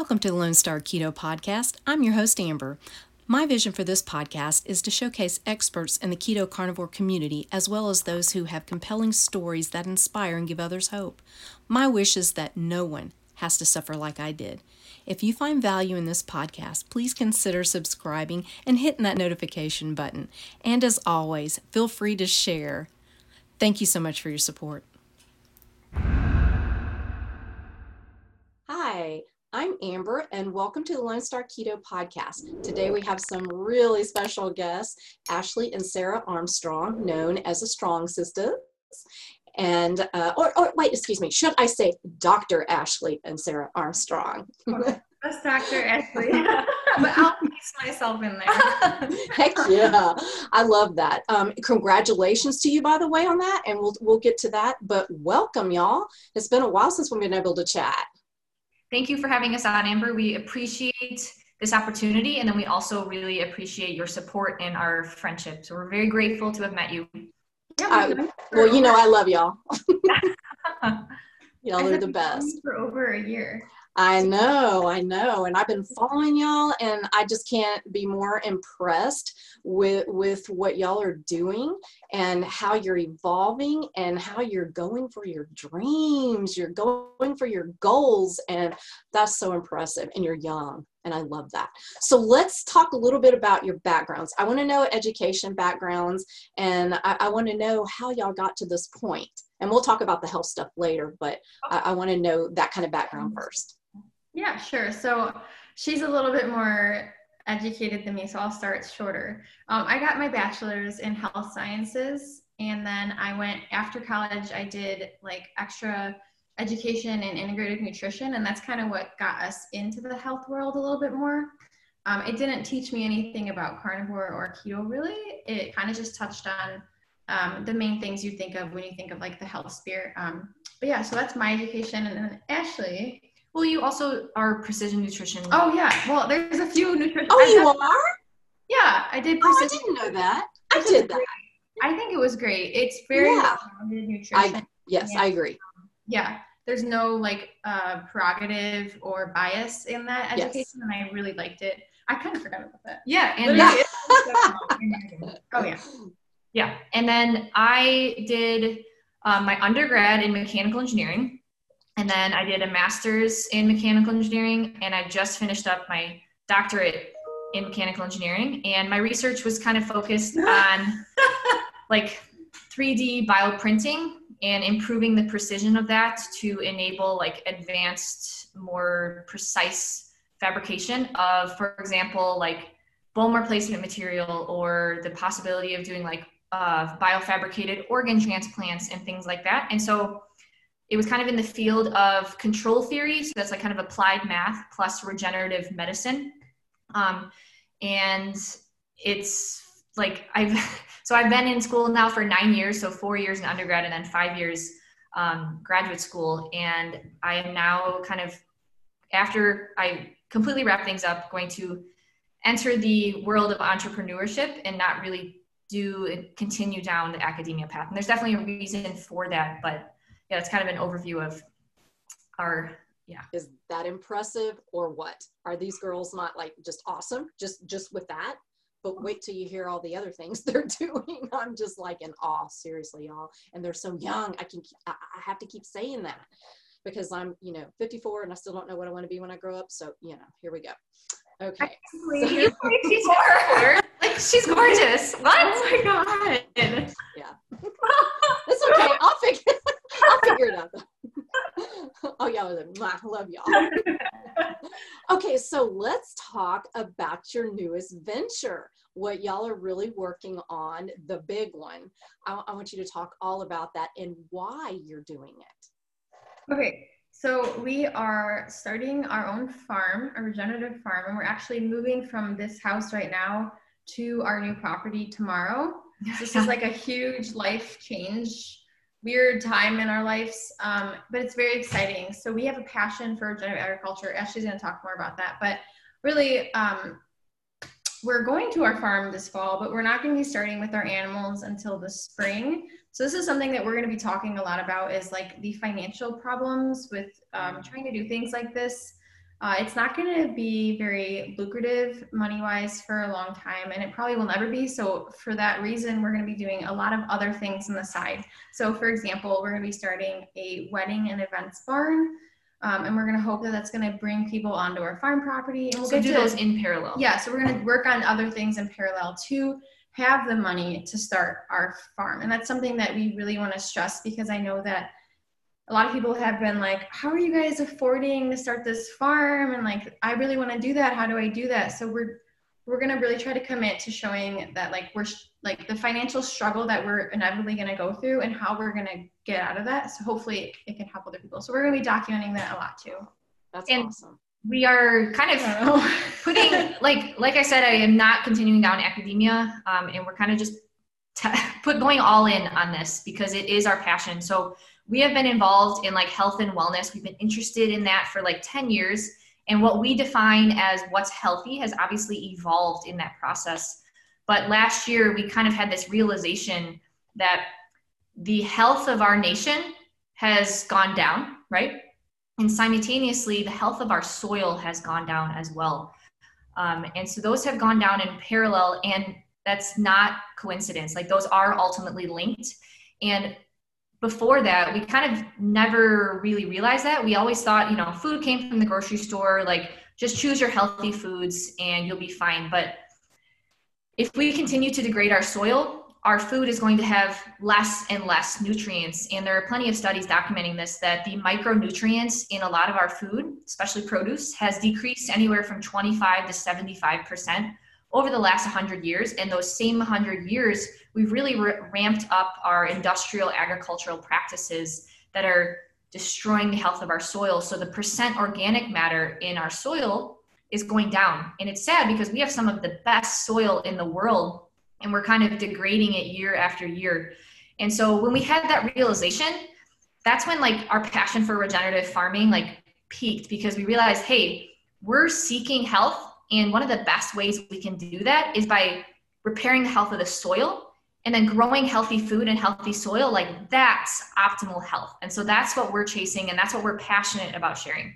Welcome to the Lone Star Keto Podcast. I'm your host, Amber. My vision for this podcast is to showcase experts in the keto carnivore community as well as those who have compelling stories that inspire and give others hope. My wish is that no one has to suffer like I did. If you find value in this podcast, please consider subscribing and hitting that notification button. And as always, feel free to share. Thank you so much for your support. Hi, I'm Amber, and welcome to the Lone Star Keto Podcast. Today we have some really special guests, Ashley and Sarah Armstrong, known as the Strong Sisters. And, uh, or, or wait, excuse me, should I say Dr. Ashley and Sarah Armstrong? That's Dr. Ashley. but I'll piece myself in there. Heck yeah. I love that. Um, congratulations to you, by the way, on that. And we'll, we'll get to that. But welcome, y'all. It's been a while since we've been able to chat. Thank you for having us on, Amber. We appreciate this opportunity, and then we also really appreciate your support and our friendship. So we're very grateful to have met you. Yeah, uh, well, you know, I love y'all. y'all are the best. For over a year. I know, I know. And I've been following y'all and I just can't be more impressed with with what y'all are doing and how you're evolving and how you're going for your dreams. You're going for your goals and that's so impressive and you're young and I love that. So let's talk a little bit about your backgrounds. I want to know education backgrounds and I, I want to know how y'all got to this point. And we'll talk about the health stuff later, but I, I want to know that kind of background mm-hmm. first. Yeah, sure. So she's a little bit more educated than me, so I'll start shorter. Um, I got my bachelor's in health sciences, and then I went after college. I did like extra education in integrative nutrition, and that's kind of what got us into the health world a little bit more. Um, it didn't teach me anything about carnivore or keto really. It kind of just touched on um, the main things you think of when you think of like the health sphere. Um, but yeah, so that's my education. And then Ashley, well, you also are precision nutrition. Oh yeah. Well, there's a few nutrition. Oh, you are? Yeah, I did. Precision. Oh, I didn't know that. I did that. I think it was great. It's very yeah. nutrition. I, yes, I agree. Yeah, there's no like uh, prerogative or bias in that education, yes. and I really liked it. I kind of forgot about that. Yeah, and yeah. oh yeah, yeah. And then I did uh, my undergrad in mechanical engineering and then I did a master's in mechanical engineering, and I just finished up my doctorate in mechanical engineering. And my research was kind of focused on like 3D bioprinting and improving the precision of that to enable like advanced, more precise fabrication of, for example, like bone replacement material or the possibility of doing like uh, biofabricated organ transplants and things like that. And so it was kind of in the field of control theory. So that's like kind of applied math plus regenerative medicine. Um, and it's like I've, so I've been in school now for nine years. So four years in undergrad and then five years um, graduate school. And I am now kind of, after I completely wrap things up, going to enter the world of entrepreneurship and not really do continue down the academia path. And there's definitely a reason for that, but yeah, it's kind of an overview of our yeah. Is that impressive or what? Are these girls not like just awesome just just with that? But wait till you hear all the other things they're doing. I'm just like in awe, seriously, y'all. And they're so young. I can I have to keep saying that because I'm, you know, 54 and I still don't know what I want to be when I grow up. So, you know, here we go. Okay. So, like she's gorgeous. What? Oh my god. Yeah. it's okay. I'll figure I'll figure it out though. I love y'all. okay, so let's talk about your newest venture. What y'all are really working on, the big one. I, I want you to talk all about that and why you're doing it. Okay, so we are starting our own farm, a regenerative farm, and we're actually moving from this house right now to our new property tomorrow. This is like a huge life change weird time in our lives, um, but it's very exciting. So we have a passion for regenerative agriculture. Ashley's going to talk more about that, but really, um, we're going to our farm this fall, but we're not going to be starting with our animals until the spring. So this is something that we're going to be talking a lot about is like the financial problems with um, trying to do things like this. Uh, it's not going to be very lucrative money wise for a long time, and it probably will never be. So, for that reason, we're going to be doing a lot of other things on the side. So, for example, we're going to be starting a wedding and events barn. Um, and we're going to hope that that's going to bring people onto our farm property. And we'll so do to, those in parallel. Yeah, so we're going to work on other things in parallel to have the money to start our farm. And that's something that we really want to stress because I know that a lot of people have been like, how are you guys affording to start this farm? And like, I really want to do that. How do I do that? So we're, we're going to really try to commit to showing that like we're like the financial struggle that we're inevitably going to go through and how we're going to get out of that. So hopefully it can help other people. So we're going to be documenting that a lot too. That's and awesome. We are kind of putting like like I said, I am not continuing down academia, um, and we're kind of just t- put going all in on this because it is our passion. So we have been involved in like health and wellness. We've been interested in that for like 10 years. And what we define as what's healthy has obviously evolved in that process. But last year, we kind of had this realization that the health of our nation has gone down, right? And simultaneously, the health of our soil has gone down as well. Um, and so those have gone down in parallel, and that's not coincidence. Like those are ultimately linked. And before that, we kind of never really realized that. We always thought, you know, food came from the grocery store, like just choose your healthy foods and you'll be fine. But if we continue to degrade our soil, our food is going to have less and less nutrients. And there are plenty of studies documenting this that the micronutrients in a lot of our food, especially produce, has decreased anywhere from 25 to 75% over the last 100 years. And those same 100 years, we've really ramped up our industrial agricultural practices that are destroying the health of our soil. So the percent organic matter in our soil is going down. And it's sad because we have some of the best soil in the world and we're kind of degrading it year after year. And so when we had that realization, that's when like our passion for regenerative farming like peaked because we realized, hey, we're seeking health and one of the best ways we can do that is by repairing the health of the soil and then growing healthy food and healthy soil like that's optimal health. And so that's what we're chasing and that's what we're passionate about sharing.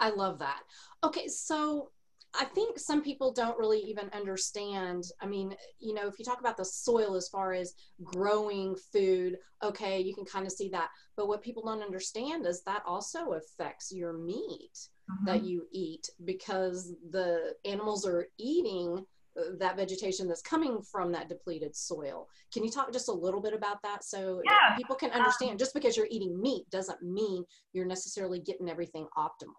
I love that. Okay so i think some people don't really even understand. I mean you know if you talk about the soil as far as growing food okay you can kind of see that. But what people don't understand is that also affects your meat mm-hmm. that you eat because the animals are eating that vegetation that's coming from that depleted soil. Can you talk just a little bit about that so yeah. people can understand um, just because you're eating meat doesn't mean you're necessarily getting everything optimal?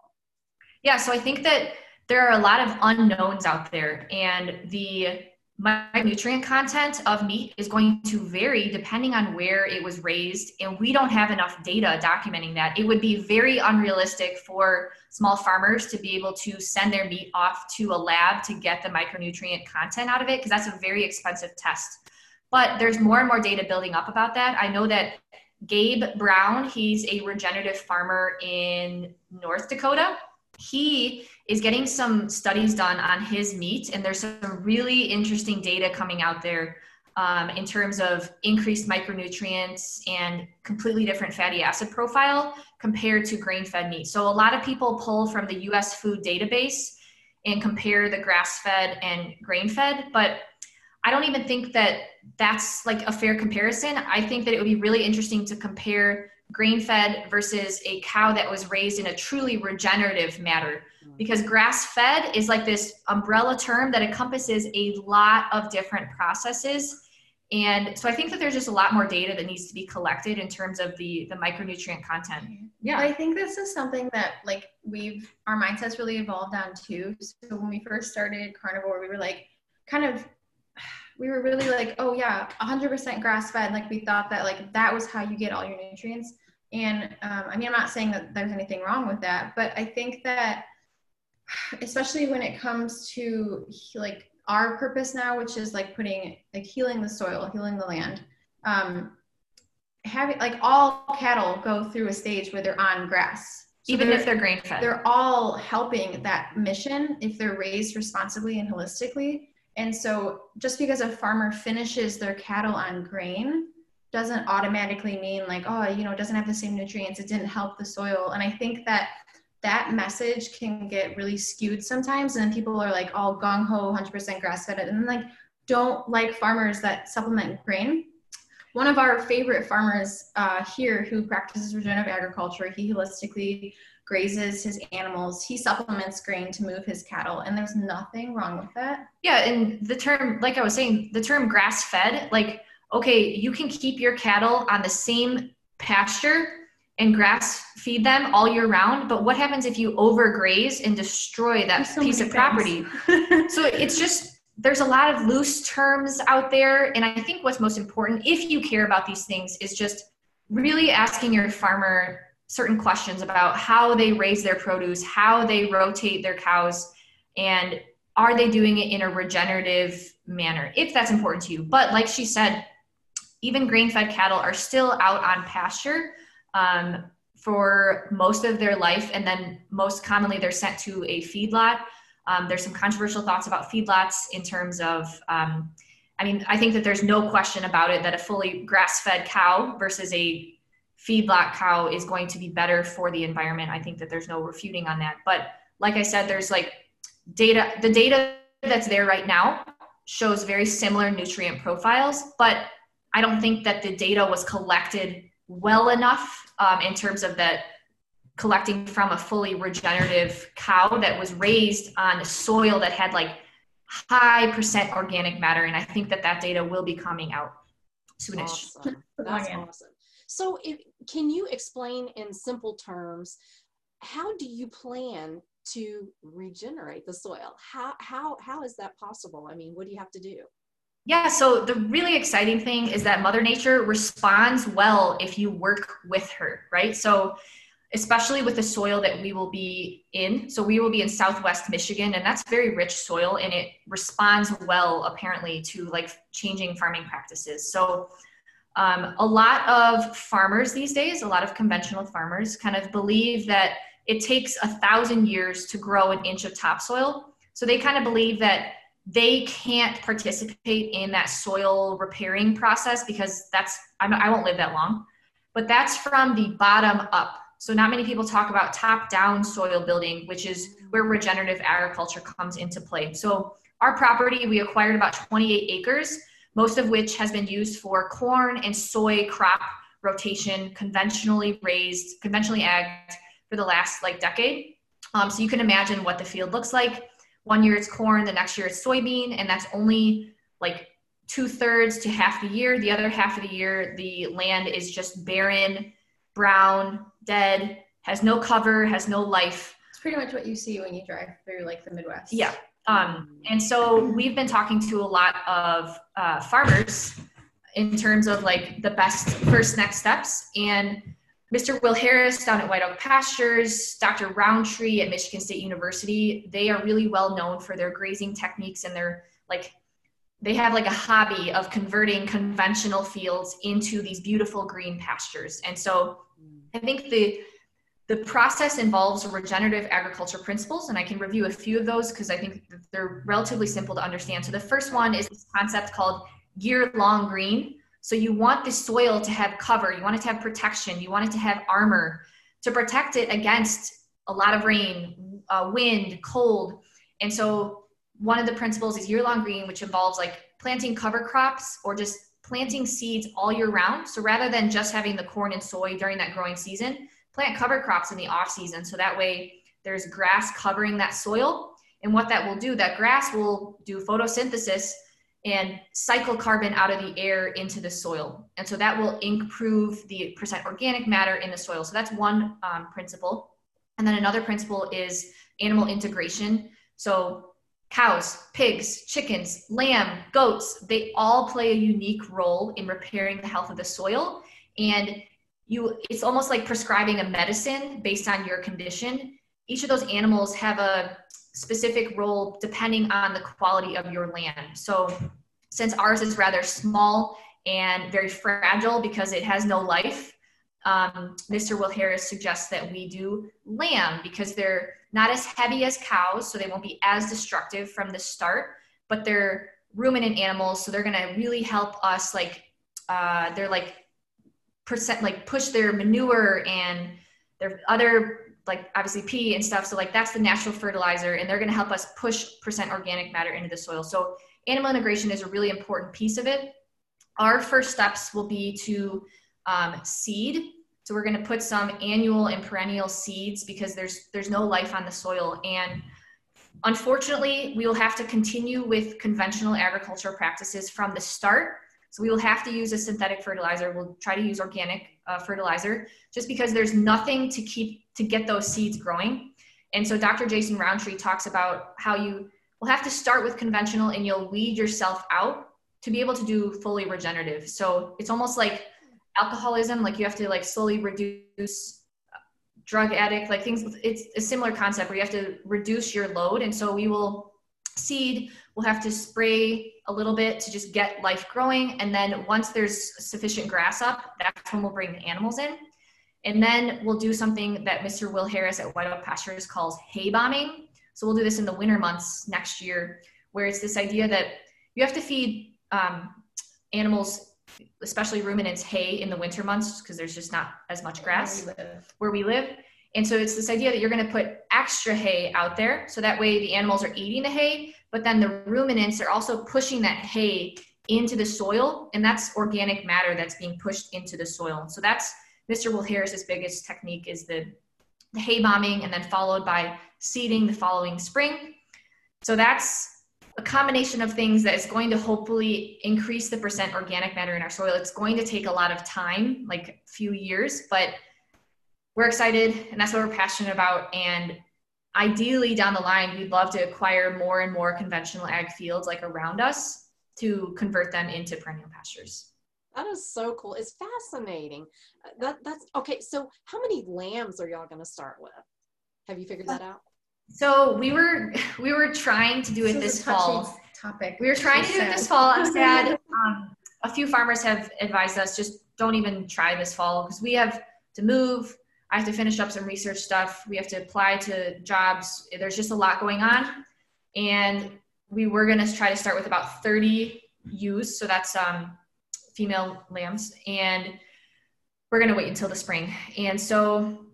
Yeah, so I think that there are a lot of unknowns out there and the micronutrient content of meat is going to vary depending on where it was raised and we don't have enough data documenting that. It would be very unrealistic for small farmers to be able to send their meat off to a lab to get the micronutrient content out of it because that's a very expensive test. But there's more and more data building up about that. I know that gabe brown he's a regenerative farmer in north dakota he is getting some studies done on his meat, and there's some really interesting data coming out there um, in terms of increased micronutrients and completely different fatty acid profile compared to grain fed meat. So, a lot of people pull from the US food database and compare the grass fed and grain fed, but I don't even think that that's like a fair comparison. I think that it would be really interesting to compare grain fed versus a cow that was raised in a truly regenerative manner. Because grass fed is like this umbrella term that encompasses a lot of different processes. And so i think that there's just a lot more data that needs to be collected in terms of the the micronutrient content. Yeah. I think this is something that like we've our mindsets really evolved on too. So when we first started carnivore we were like kind of we were really like, oh yeah, 100% grass fed. Like we thought that like that was how you get all your nutrients. And um, I mean, I'm not saying that there's anything wrong with that, but I think that especially when it comes to like our purpose now, which is like putting like healing the soil, healing the land. Um, having like all cattle go through a stage where they're on grass so even they're, if they're grain fed they're all helping that mission if they're raised responsibly and holistically and so just because a farmer finishes their cattle on grain doesn't automatically mean like, oh, you know, it doesn't have the same nutrients, it didn't help the soil. And I think that that message can get really skewed sometimes. And then people are like all gung ho, 100% grass fed. And then like, don't like farmers that supplement grain. One of our favorite farmers uh, here who practices regenerative agriculture, he holistically grazes his animals. He supplements grain to move his cattle, and there's nothing wrong with that. Yeah, and the term, like I was saying, the term grass fed, like, okay, you can keep your cattle on the same pasture and grass feed them all year round, but what happens if you overgraze and destroy that so piece of property? so it's just there's a lot of loose terms out there. And I think what's most important, if you care about these things, is just really asking your farmer certain questions about how they raise their produce, how they rotate their cows, and are they doing it in a regenerative manner, if that's important to you. But like she said, even grain fed cattle are still out on pasture um, for most of their life. And then most commonly, they're sent to a feedlot um, there's some controversial thoughts about feedlots in terms of, um, I mean, I think that there's no question about it that a fully grass fed cow versus a feedlot cow is going to be better for the environment. I think that there's no refuting on that. But like I said, there's like data, the data that's there right now shows very similar nutrient profiles, but I don't think that the data was collected well enough um, in terms of that collecting from a fully regenerative cow that was raised on soil that had like high percent organic matter and i think that that data will be coming out soonish awesome. that's awesome so if, can you explain in simple terms how do you plan to regenerate the soil how how how is that possible i mean what do you have to do yeah, so the really exciting thing is that Mother Nature responds well if you work with her, right? So especially with the soil that we will be in. So we will be in Southwest Michigan, and that's very rich soil, and it responds well apparently to like changing farming practices. So um, a lot of farmers these days, a lot of conventional farmers, kind of believe that it takes a thousand years to grow an inch of topsoil. So they kind of believe that they can't participate in that soil repairing process because that's I'm, I won't live that long. But that's from the bottom up so not many people talk about top-down soil building, which is where regenerative agriculture comes into play. So our property, we acquired about 28 acres, most of which has been used for corn and soy crop rotation, conventionally raised, conventionally agged for the last like decade. Um, so you can imagine what the field looks like. One year it's corn, the next year it's soybean, and that's only like two thirds to half the year. The other half of the year, the land is just barren, brown, dead, has no cover, has no life. It's pretty much what you see when you drive through like the Midwest. Yeah. Um, and so we've been talking to a lot of uh, farmers in terms of like the best first next steps. And Mr. Will Harris down at White Oak Pastures, Dr. Rowntree at Michigan State University, they are really well known for their grazing techniques and their like they have like a hobby of converting conventional fields into these beautiful green pastures. And so I think the the process involves regenerative agriculture principles, and I can review a few of those because I think they're relatively simple to understand. So the first one is this concept called year-long green. So you want the soil to have cover, you want it to have protection, you want it to have armor to protect it against a lot of rain, uh, wind, cold. And so one of the principles is year-long green, which involves like planting cover crops or just planting seeds all year round. So rather than just having the corn and soy during that growing season, plant cover crops in the off season. So that way there's grass covering that soil. And what that will do, that grass will do photosynthesis and cycle carbon out of the air into the soil. And so that will improve the percent organic matter in the soil. So that's one um, principle. And then another principle is animal integration. So cows, pigs, chickens, lamb, goats, they all play a unique role in repairing the health of the soil. And you it's almost like prescribing a medicine based on your condition. Each of those animals have a specific role depending on the quality of your land. So since ours is rather small and very fragile because it has no life, um, Mr. Will Harris suggests that we do lamb because they're not as heavy as cows, so they won't be as destructive from the start, but they're ruminant animals, so they're gonna really help us like uh, they're like percent like push their manure and their other like obviously pee and stuff. So like that's the natural fertilizer, and they're going to help us push percent organic matter into the soil. So animal integration is a really important piece of it. Our first steps will be to um, seed. So we're going to put some annual and perennial seeds because there's there's no life on the soil and unfortunately we will have to continue with conventional agricultural practices from the start so we will have to use a synthetic fertilizer. We'll try to use organic uh, fertilizer just because there's nothing to keep to get those seeds growing. And so Dr. Jason Rowntree talks about how you will have to start with conventional and you'll weed yourself out to be able to do fully regenerative. So it's almost like alcoholism, like you have to like slowly reduce uh, drug addict, like things, it's a similar concept where you have to reduce your load. And so we will seed, we'll have to spray a little bit to just get life growing. And then once there's sufficient grass up, that's when we'll bring the animals in. And then we'll do something that Mr. Will Harris at White Oak Pastures calls hay bombing. So we'll do this in the winter months next year, where it's this idea that you have to feed um, animals, especially ruminants, hay in the winter months because there's just not as much grass Where we live. where we live. And so it's this idea that you're going to put extra hay out there. So that way the animals are eating the hay, but then the ruminants are also pushing that hay into the soil. And that's organic matter that's being pushed into the soil. So that's Mr. Will Harris's biggest technique is the, the hay bombing and then followed by seeding the following spring. So that's a combination of things that is going to hopefully increase the percent organic matter in our soil. It's going to take a lot of time, like a few years, but we're excited and that's what we're passionate about. And ideally down the line, we'd love to acquire more and more conventional ag fields like around us to convert them into perennial pastures. That is so cool. It's fascinating. Uh, That that's okay. So how many lambs are y'all going to start with? Have you figured that out? So we were we were trying to do it This this is a touchy fall. Topic. We were trying to do it this fall. I'm sad. Um, a few farmers have advised us just don't even try this fall because we have to move. I have to finish up some research stuff. We have to apply to jobs. There's just a lot going on, and we were gonna try to start with about 30 ewes. So that's um, female lambs, and we're gonna wait until the spring. And so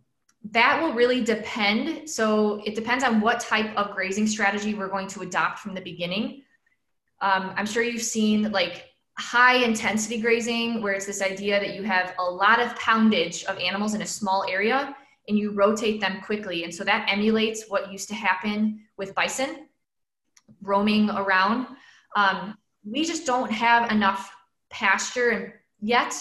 that will really depend. So it depends on what type of grazing strategy we're going to adopt from the beginning. Um, I'm sure you've seen like high intensity grazing, where it's this idea that you have a lot of poundage of animals in a small area and you rotate them quickly. And so that emulates what used to happen with bison roaming around. Um, we just don't have enough pasture yet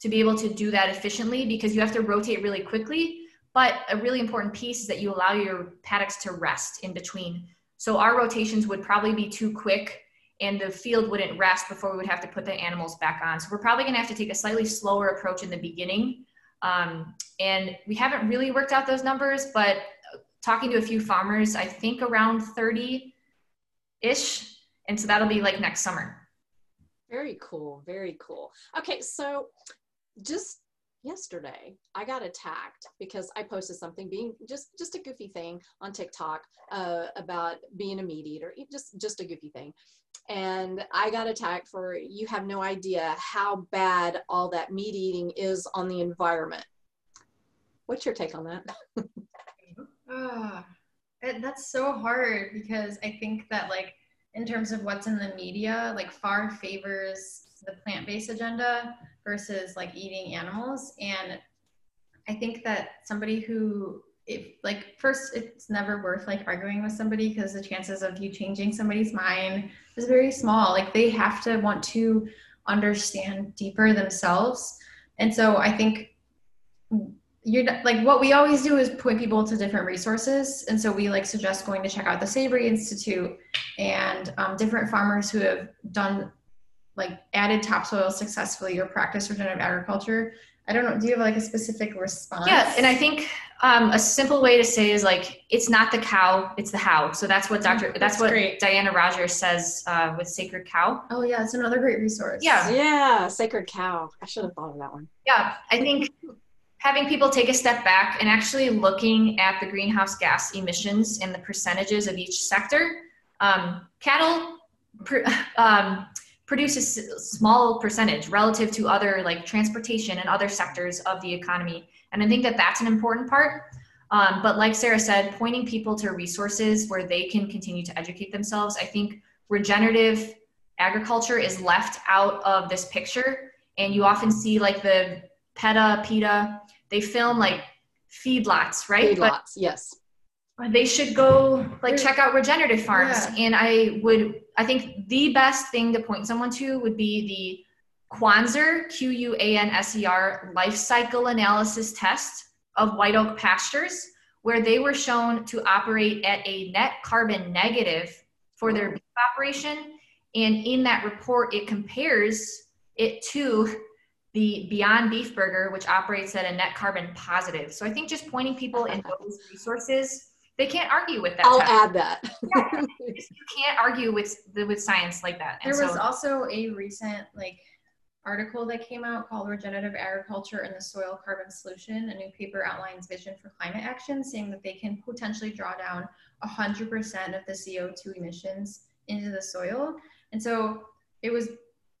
to be able to do that efficiently because you have to rotate really quickly. But a really important piece is that you allow your paddocks to rest in between. So our rotations would probably be too quick and the field wouldn't rest before we would have to put the animals back on. So we're probably going to have to take a slightly slower approach in the beginning. Um, and we haven't really worked out those numbers, but talking to a few farmers, I think around 30 ish. And so that'll be like next summer. Very cool. Very cool. Okay, so just yesterday I got attacked because I posted something being just just a goofy thing on TikTok uh, about being a meat eater, just just a goofy thing. And I got attacked for you have no idea how bad all that meat eating is on the environment. What's your take on that? It- that's so hard because I think that like in terms of what's in the media, like far favors the plant-based agenda versus like eating animals. And I think that somebody who if like first it's never worth like arguing with somebody because the chances of you changing somebody's mind is very small. Like they have to want to understand deeper themselves. And so I think you're like what we always do is point people to different resources and so we like suggest going to check out the savory institute and um, different farmers who have done like added topsoil successfully or practice regenerative agriculture i don't know do you have like a specific response Yeah, and I think um, a simple way to say is like it's not the cow, it's the how. So that's what Dr. That's, That's what great. Diana Rogers says uh, with Sacred Cow. oh yeah it's another great resource Yeah. Yeah, sacred cow. I should have thought of that one. Yeah, I think having people take a step back and actually looking at the greenhouse gas emissions and the percentages of each sector. Um, cattle um, produce a small percentage relative to other like transportation and other sectors of the economy, and I think that that's an important part. Um, but like Sarah said, pointing people to resources where they can continue to educate themselves. I think regenerative agriculture is left out of this picture. And you often see like the PETA, PETA, they film like feedlots, right? Feedlots, yes. They should go like check out regenerative farms. Yeah. And I would, I think the best thing to point someone to would be the Quanser, Q U A N S E R, life cycle analysis test of white oak pastures, where they were shown to operate at a net carbon negative for their beef operation. And in that report, it compares it to the Beyond Beef Burger, which operates at a net carbon positive. So I think just pointing people in those resources, they can't argue with that. I'll test. add that. yeah, you can't argue with the, with science like that. And there was so, also a recent like article that came out called Regenerative Agriculture and the Soil Carbon Solution. A new paper outlines vision for climate action, saying that they can potentially draw down 100% of the CO2 emissions into the soil. And so it was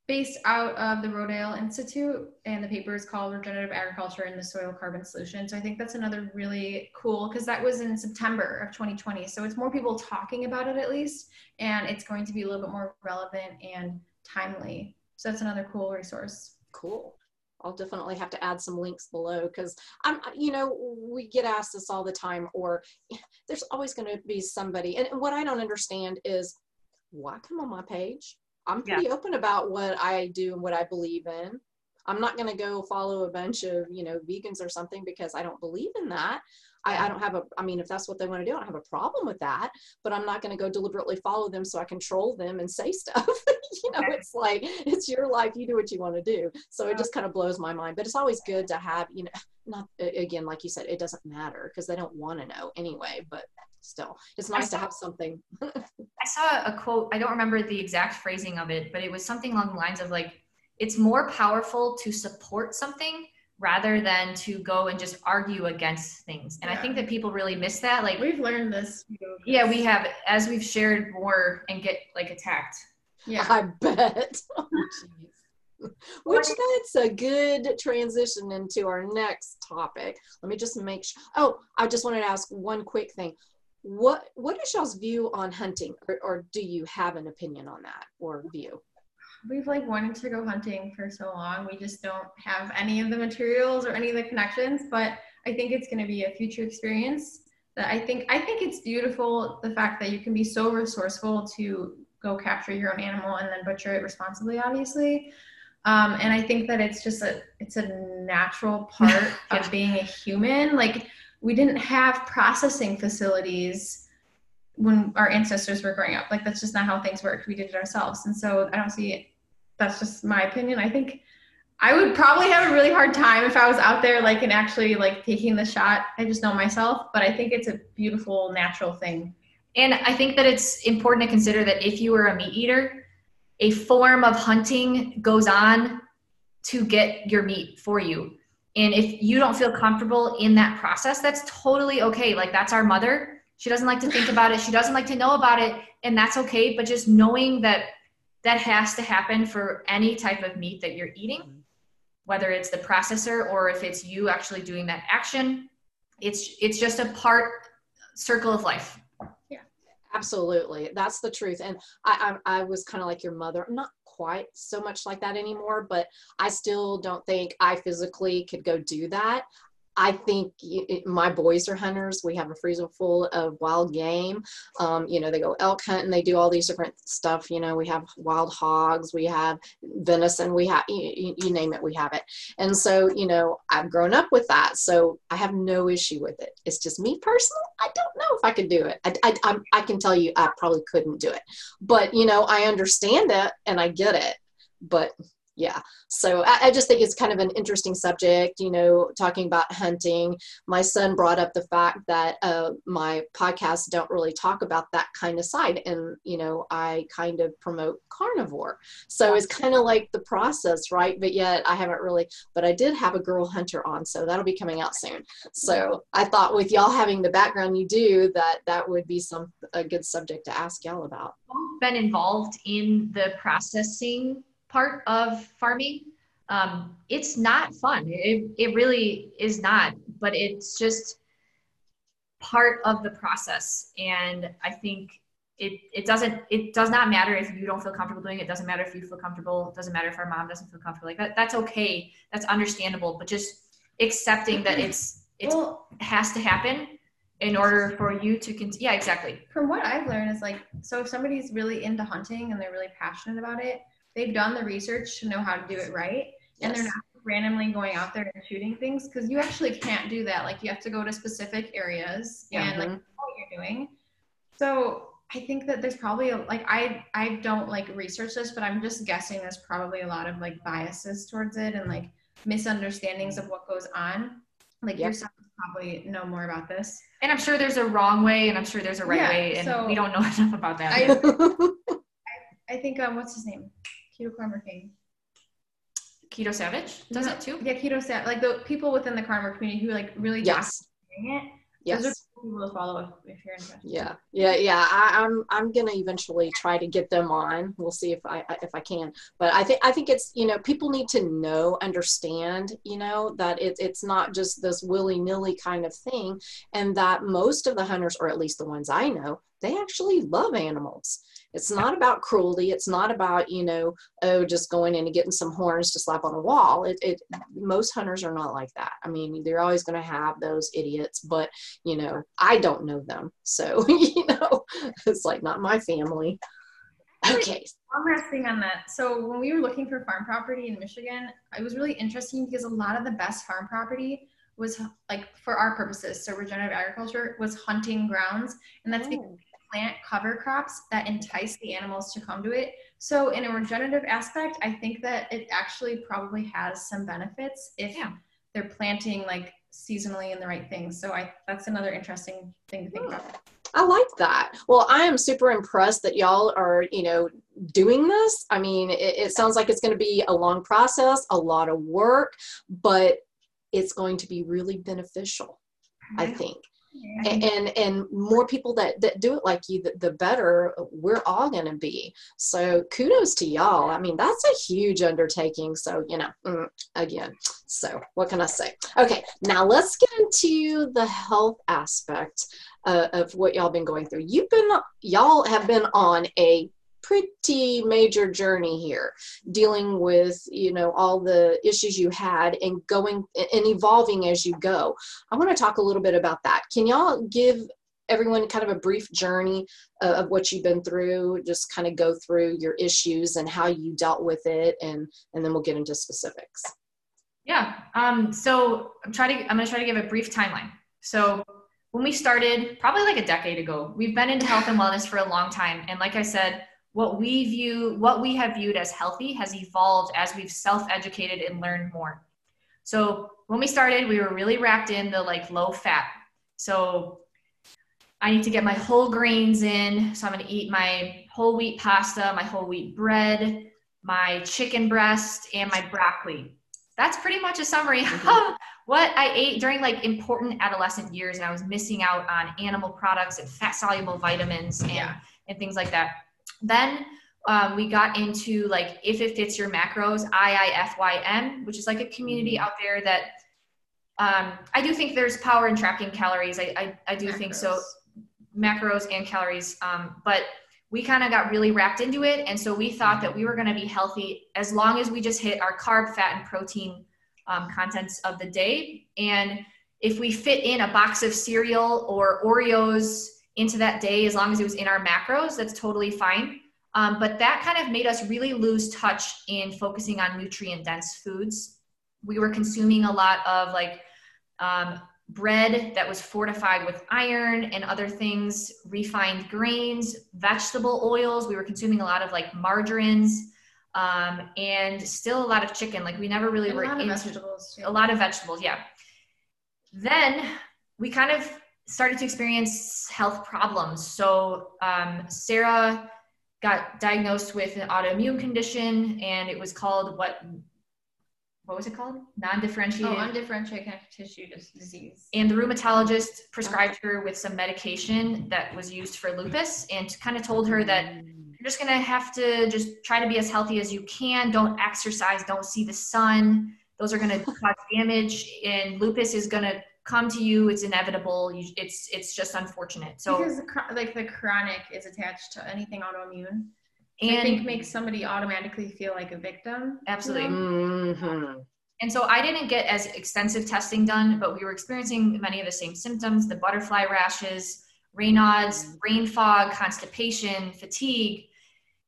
based out of the Rodale Institute, and the paper is called Regenerative Agriculture and the Soil Carbon Solution. So I think that's another really cool because that was in September of 2020. So it's more people talking about it at least, and it's going to be a little bit more relevant and timely so that's another cool resource. Cool. I'll definitely have to add some links below because I'm, you know, we get asked this all the time, or there's always going to be somebody. And what I don't understand is why come on my page? I'm pretty yeah. open about what I do and what I believe in. I'm not going to go follow a bunch of, you know, vegans or something because I don't believe in that. I, I, don't have a, I mean, if that's what they want to do, I don't have a problem with that, but I'm not going to go deliberately follow them so I control them and say stuff. you know, it's like, it's your life, you do what you want to do. So it just kind of blows my mind, but it's always good to have, you know, not, again, like you said, it doesn't matter because they don't want to know anyway, but still, it's nice to have something. I saw a quote, I don't remember the exact phrasing of it, but it was something along the lines of like, it's more powerful to support something rather than to go and just argue against things. And yeah. I think that people really miss that. Like we've learned this. Yeah, we have as we've shared more and get like attacked. Yeah. I bet. Oh, Which that's a good transition into our next topic. Let me just make sure. Oh, I just wanted to ask one quick thing. What what is y'all's view on hunting, or, or do you have an opinion on that or view? we've like wanted to go hunting for so long. We just don't have any of the materials or any of the connections, but I think it's going to be a future experience that I think I think it's beautiful the fact that you can be so resourceful to go capture your own animal and then butcher it responsibly obviously. Um, and I think that it's just a it's a natural part of being a human. Like we didn't have processing facilities when our ancestors were growing up. Like that's just not how things worked. We did it ourselves. And so I don't see it. That's just my opinion. I think I would probably have a really hard time if I was out there like and actually like taking the shot. I just know myself, but I think it's a beautiful natural thing. And I think that it's important to consider that if you were a meat eater, a form of hunting goes on to get your meat for you. And if you don't feel comfortable in that process, that's totally okay. Like that's our mother she doesn't like to think about it. She doesn't like to know about it. And that's okay. But just knowing that that has to happen for any type of meat that you're eating, whether it's the processor or if it's you actually doing that action, it's it's just a part circle of life. Yeah, absolutely. That's the truth. And I I, I was kind of like your mother. I'm not quite so much like that anymore, but I still don't think I physically could go do that. I think my boys are hunters. We have a freezer full of wild game. Um, you know, they go elk hunting. they do all these different stuff. You know, we have wild hogs, we have venison, we have, you, you name it, we have it. And so, you know, I've grown up with that. So I have no issue with it. It's just me personally. I don't know if I could do it. I, I, I, I can tell you I probably couldn't do it. But, you know, I understand it and I get it. But yeah. So I, I, just think it's kind of an interesting subject you know talking about hunting. My son brought up the fact that uh, my podcasts don't really talk about that kind of side and you know i kind of promote carnivore. So it's kind of like the process right? But yet i haven't really but i did have a girl hunter on so that'll be coming out soon. So i thought with y'all having the background you do that that would be some a good subject to ask y'all about. Been involved in the processing part of farming. Um, it's not fun. It, it really is not, but it's just, part of the process. And I think it, it doesn't it does not matter if you don't feel comfortable doing it. it doesn't matter if you feel comfortable it doesn't matter if our mom doesn't feel comfortable like that that's okay that's understandable but just accepting that it's it well, has to happen in order for you to continue yeah exactly from what i've learned is like so if somebody's really into hunting and they're really passionate about it they've done the research to know how to do it right yes. and they're not randomly going out there and shooting things because you actually can't do that like you have to go to specific areas yeah. and like mm-hmm. what you're doing so I think that there's probably a, like I I don't like research this, but I'm just guessing there's probably a lot of like biases towards it and like misunderstandings of what goes on. Like yep. yourself probably know more about this. And I'm sure there's a wrong way and I'm sure there's a right yeah, way and so we don't know enough about that. I, I, I, think um what's his name? Keto Carnivore King. Keto Savage does it too? Yeah, Keto Savage. Like the people within the carnivore community who like really just. yes. it. Yes people to follow if you're interested. Yeah, yeah, yeah. I, am I'm, I'm gonna eventually try to get them on. We'll see if I if I can. But I think I think it's you know people need to know understand you know that it's it's not just this willy nilly kind of thing, and that most of the hunters, or at least the ones I know, they actually love animals it's not about cruelty. It's not about, you know, oh, just going in and getting some horns to slap on a wall. It, it most hunters are not like that. I mean, they're always going to have those idiots, but you know, I don't know them. So, you know, it's like not my family. Okay. One last thing on that. So when we were looking for farm property in Michigan, it was really interesting because a lot of the best farm property was like for our purposes, so regenerative agriculture was hunting grounds, and that's oh. because plant cover crops that entice the animals to come to it. So, in a regenerative aspect, I think that it actually probably has some benefits if yeah. they're planting like seasonally in the right things. So, I that's another interesting thing to think hmm. about. I like that. Well, I am super impressed that y'all are, you know, doing this. I mean, it, it sounds like it's going to be a long process, a lot of work, but it's going to be really beneficial, I think and, and and more people that that do it like you the, the better we're all going to be. So kudos to y'all. I mean that's a huge undertaking. So you know mm, again so what can i say? Okay now let's get into the health aspect uh, of what y'all been going through. You've been y'all have been on a pretty major journey here dealing with you know all the issues you had and going and evolving as you go. I want to talk a little bit about that. Can y'all give everyone kind of a brief journey of, what you've been through? Just kind of go through your issues and how you dealt with it and and then we'll get into specifics. Yeah um so i'm trying to i'm going to try to give a brief timeline. So when we started probably like a decade ago we've been into health and wellness for a long time. And like i said what we view what we have viewed as healthy has evolved as we've self-educated and learned more. So when we started we were really wrapped in the like low fat. So i need to get my whole grains in. So i'm going to eat my whole wheat pasta my whole wheat bread my chicken breast and my broccoli. That's pretty much a summary mm-hmm. of what i ate during like important adolescent years and i was missing out on animal products and fat soluble vitamins and, yeah. and things like that then um, we got into like if it fits your macros, IIFYM, which is like a community mm-hmm. out there that um, I do think there's power in tracking calories. I, I, I do macros. think so, macros and calories. Um, but we kind of got really wrapped into it. And so we thought that we were going to be healthy as long as we just hit our carb, fat, and protein um, contents of the day. And if we fit in a box of cereal or Oreos into that day as long as it was in our macros that's totally fine. Um, but that kind of made us really lose touch in focusing on nutrient dense foods. We were consuming a lot of like um, bread that was fortified with iron and other things refined grains vegetable oils. We were consuming a lot of like margarines um, and still a lot of chicken. Like we never really and were a lot into, of vegetables a lot of vegetables yeah. Then we kind of started to experience health problems. So um, Sarah got diagnosed with an autoimmune condition, and it was called what? What was it called? Non-differentiated. Oh, undifferentiated connective tissue disease. And the rheumatologist prescribed her with some medication that was used for lupus, and kind of told her that you're just gonna have to just try to be as healthy as you can. Don't exercise. Don't see the sun. Those are gonna cause damage, and lupus is gonna come to you. It's inevitable. You, it's it's just unfortunate. So because like the chronic is attached to anything autoimmune. And I think makes somebody automatically feel like a victim. Absolutely. Mm-hmm. And so I didn't get as extensive testing done, but we were experiencing many of the same symptoms the butterfly rashes, Raynaud's, brain fog, constipation, fatigue.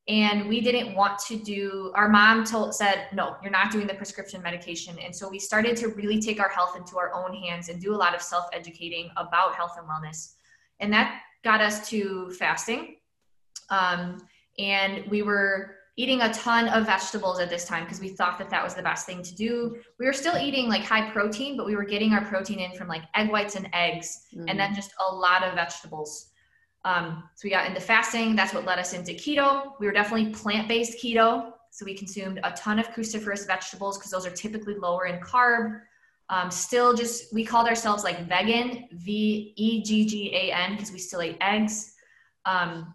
And we didn't want to do, our mom told, said, no, you're not doing the prescription medication. And so we started to really take our health into our own hands and do a lot of self educating about health and wellness. And that got us to fasting. Um, and we were eating a ton of vegetables at this time because we thought that that was the best thing to do. We were still eating like high protein, but we were getting our protein in from like egg whites and eggs, mm. and then just a lot of vegetables. Um, so we got into fasting. That's what led us into keto. We were definitely plant based keto. So we consumed a ton of cruciferous vegetables because those are typically lower in carb. Um, still just, we called ourselves like vegan, V E G G A N, because we still ate eggs. Um,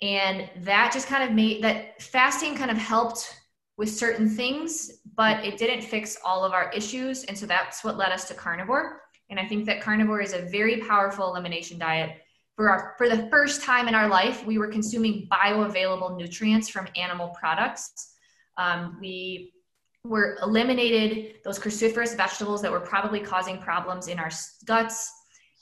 and that just kind of made that fasting kind of helped with certain things but it didn't fix all of our issues and so that's what led us to carnivore and i think that carnivore is a very powerful elimination diet for our for the first time in our life we were consuming bioavailable nutrients from animal products um, we were eliminated those cruciferous vegetables that were probably causing problems in our guts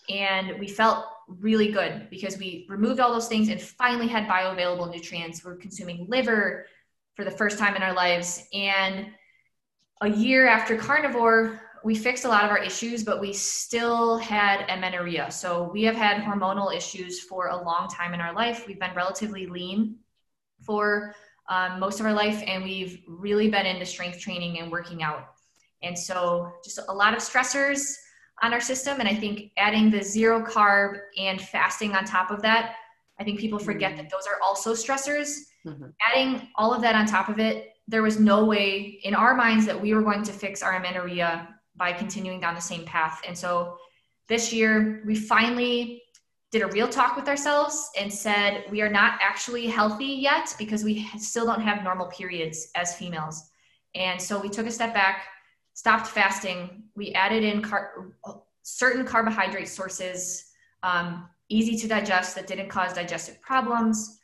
and we felt really good because we removed all those things and finally had bioavailable nutrients. We're consuming liver for the first time in our lives. And a year after carnivore, we fixed a lot of our issues, but we still had amenorrhea. So we have had hormonal issues for a long time in our life. We've been relatively lean for um, most of our life, and we've really been into strength training and working out. And so, just a lot of stressors on our system. And I think adding the zero carb and fasting on top of that, I think people forget that those are also stressors. Mm-hmm. Adding all of that on top of it, there was no way in our minds that we were going to fix our amenorrhea by continuing down the same path. And so this year, we finally did a real talk with ourselves and said we are not actually healthy yet because we still don't have normal periods as females. And so we took a step back, stopped fasting. We added in car- certain carbohydrate sources, um, easy to digest that didn't cause digestive problems.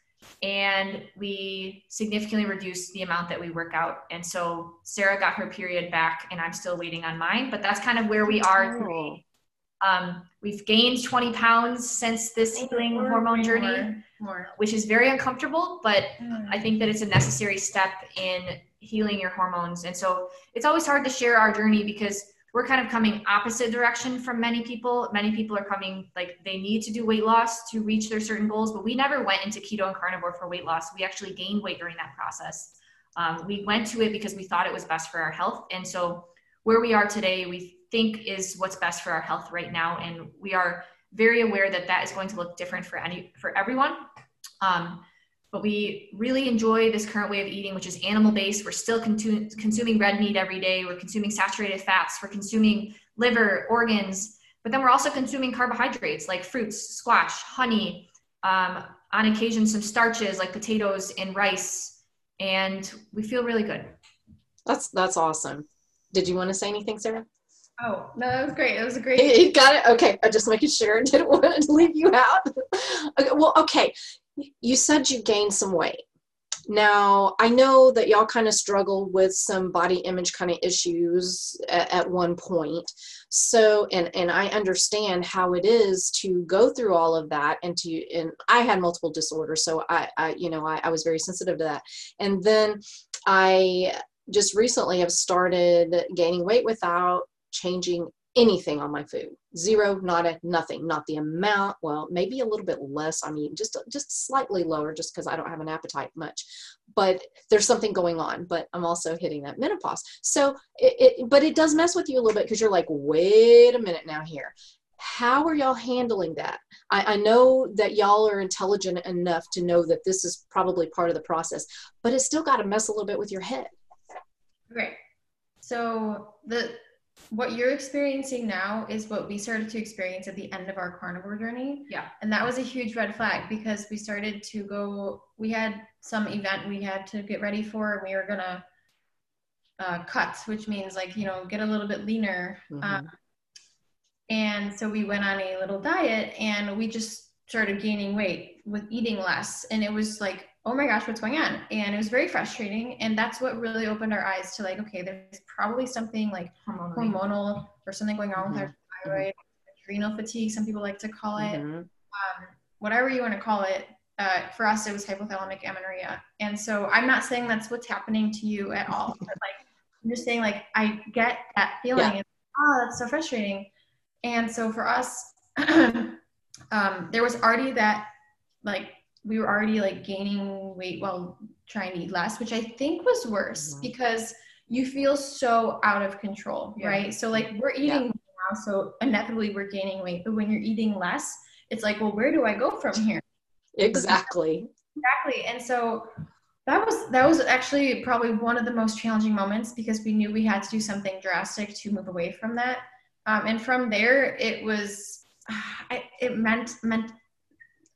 And we significantly reduced the amount that we work out. And so Sarah got her period back, and I'm still waiting on mine. But that's kind of where we are. Um, we've gained 20 pounds since this healing more, hormone journey, more, more. which is very uncomfortable, but mm. I think that it's a necessary step in healing your hormones. And so it's always hard to share our journey because we're kind of coming opposite direction from many people. Many people are coming like they need to do weight loss to reach their certain goals, but we never went into keto and carnivore for weight loss. We actually gained weight during that process. Um, we went to it because we thought it was best for our health. And so where we are today, we think is what's best for our health right now. And we are very aware that that is going to look different for any for everyone. Um, but we really enjoy this current way of eating, which is animal based. We're still con- consuming red meat every day. We're consuming saturated fats. We're consuming liver, organs, but then we're also consuming carbohydrates like fruits, squash, honey, um, on occasion, some starches like potatoes and rice. And we feel really good. That's, that's awesome. Did you want to say anything, Sarah? Oh, no, that was great. It was a great. You got it. Okay. I just making sure. I didn't want to leave you out. okay, well, okay you said you gained some weight. Now, I know that y'all kind of struggled with some body image kind of issues at, at, one point. So, and, and I understand how it is to go through all of that and to, and I had multiple disorders. So I, I you know, I, I was very sensitive to that. And then I just recently have started gaining weight without changing anything on my food. Zero not a nothing not the amount well maybe a little bit less i'm eating just just slightly lower just because i don't have an appetite much but there's something going on but i'm also hitting that menopause. So it, it but it does mess with you a little bit because you're like wait a minute now here. How are y'all handling that? I, I know that y'all are intelligent enough to know that this is probably part of the process but it's still got to mess a little bit with your head. Okay. So the what you're experiencing now is what we started to experience at the end of our carnivore journey. Yeah. And that was a huge red flag because we started to go, we had some event we had to get ready for, and we were going to uh, cut, which means like, you know, get a little bit leaner. Mm-hmm. Um, And so we went on a little diet and we just started gaining weight with eating less. And it was like, oh my gosh, what's going on? And it was very frustrating. And that's what really opened our eyes to like, okay, there's probably something like Hormonally. hormonal or something going on with our Mm-hmm. thyroid, adrenal fatigue, some people like to call it Mhm. um, whatever you want to call it. Uh, for us, it was hypothalamic amenorrhea. And so I'm not saying that's what's happening to you at all. but like, I'm just saying, like, I get that feeling. Yeah. And, oh, that's so frustrating. And so for us, um, there was already that, like, we were already like gaining weight while trying to eat less, which I think was worse Mhm. because you feel so out of control, Yeah. right? So like we're eating now, so inevitably we're gaining weight. But when you're eating less, it's like, well, where do I go from here? Exactly. Exactly. And so that was that was actually probably one of the most challenging moments because we knew we had to do something drastic to move away from that. Um, and from there, it was I, it meant meant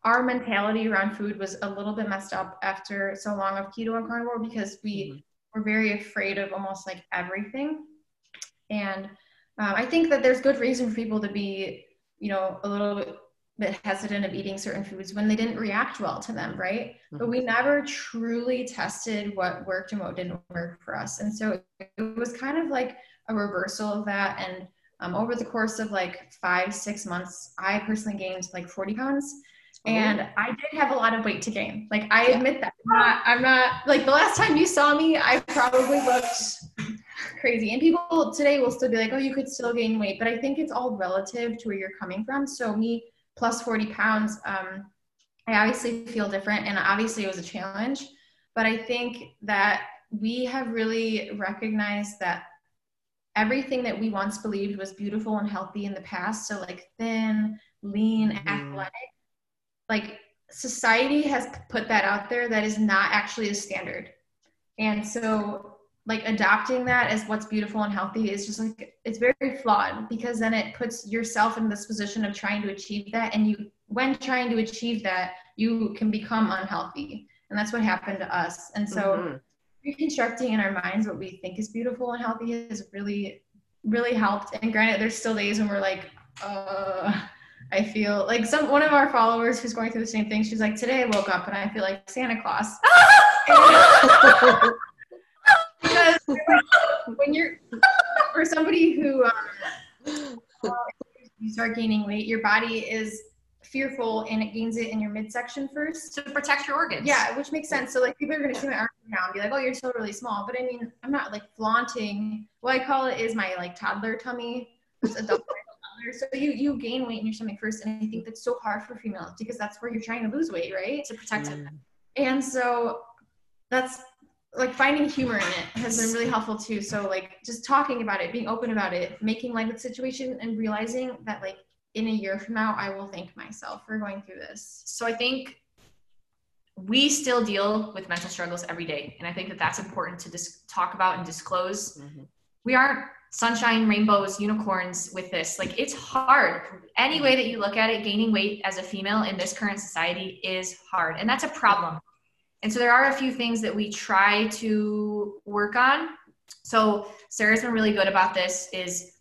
our mentality around food was a little bit messed up after so long of keto and carnivore because we were very afraid of almost like everything. And um, I think that there's good reason for people to be, you know, a little bit, bit hesitant of eating certain foods when they didn't react well to them, right? But we never truly tested what worked and what didn't work for us. And so it was kind of like a reversal of that. And um, over the course of like five, six months, I personally gained like 40 pounds. And I did have a lot of weight to gain. Like I Yeah. admit that. I'm not, I'm not like the last time you saw me, I probably looked crazy. And people today will still be like, oh, you could still gain weight. But I think it's all relative to where you're coming from. So me plus 40 pounds, um, I obviously feel different. And obviously it was a challenge. But I think that we have really recognized that everything that we once believed was beautiful and healthy in the past, so like thin, lean, Mhm. athletic, like society has put that out there that is not actually a standard. And so like adopting that as what's beautiful and healthy is just like it's very flawed because then it puts yourself in this position of trying to achieve that. And you when trying to achieve that you can become unhealthy. And that's what happened to us. And so Mhm. reconstructing in our minds what we think is beautiful and healthy has really really helped. And granted there's still days when we're like uh i feel like some one of our followers who's going through the same thing she's like today i woke up and i feel like santa claus because when you're for somebody who um, you start gaining weight your body is fearful and it gains it in your midsection first to protect your organs. yeah, which makes sense. So like people are gonna see my arms now and be like, "Oh, you're still really small." But I mean, I'm not like flaunting. What I call it is my like toddler tummy. It's adult. So you you gain weight in your stomach first, and I think that's so hard for females because that's where you're trying to lose weight, right? to protect it. And so that's like finding humor in it has been really helpful too. So like just talking about it, being open about it, making light of the situation, and realizing that like in a year from now, I will thank myself for going through this. So I think we still deal with mental struggles every day, and I think that that's important to dis- talk about and disclose. Mhm. We aren't sunshine, rainbows, unicorns with this. Like it's hard. Any way that you look at it, gaining weight as a female in this current society is hard, and that's a problem. And so there are a few things that we try to work on. So Sarah's been really good about this. Is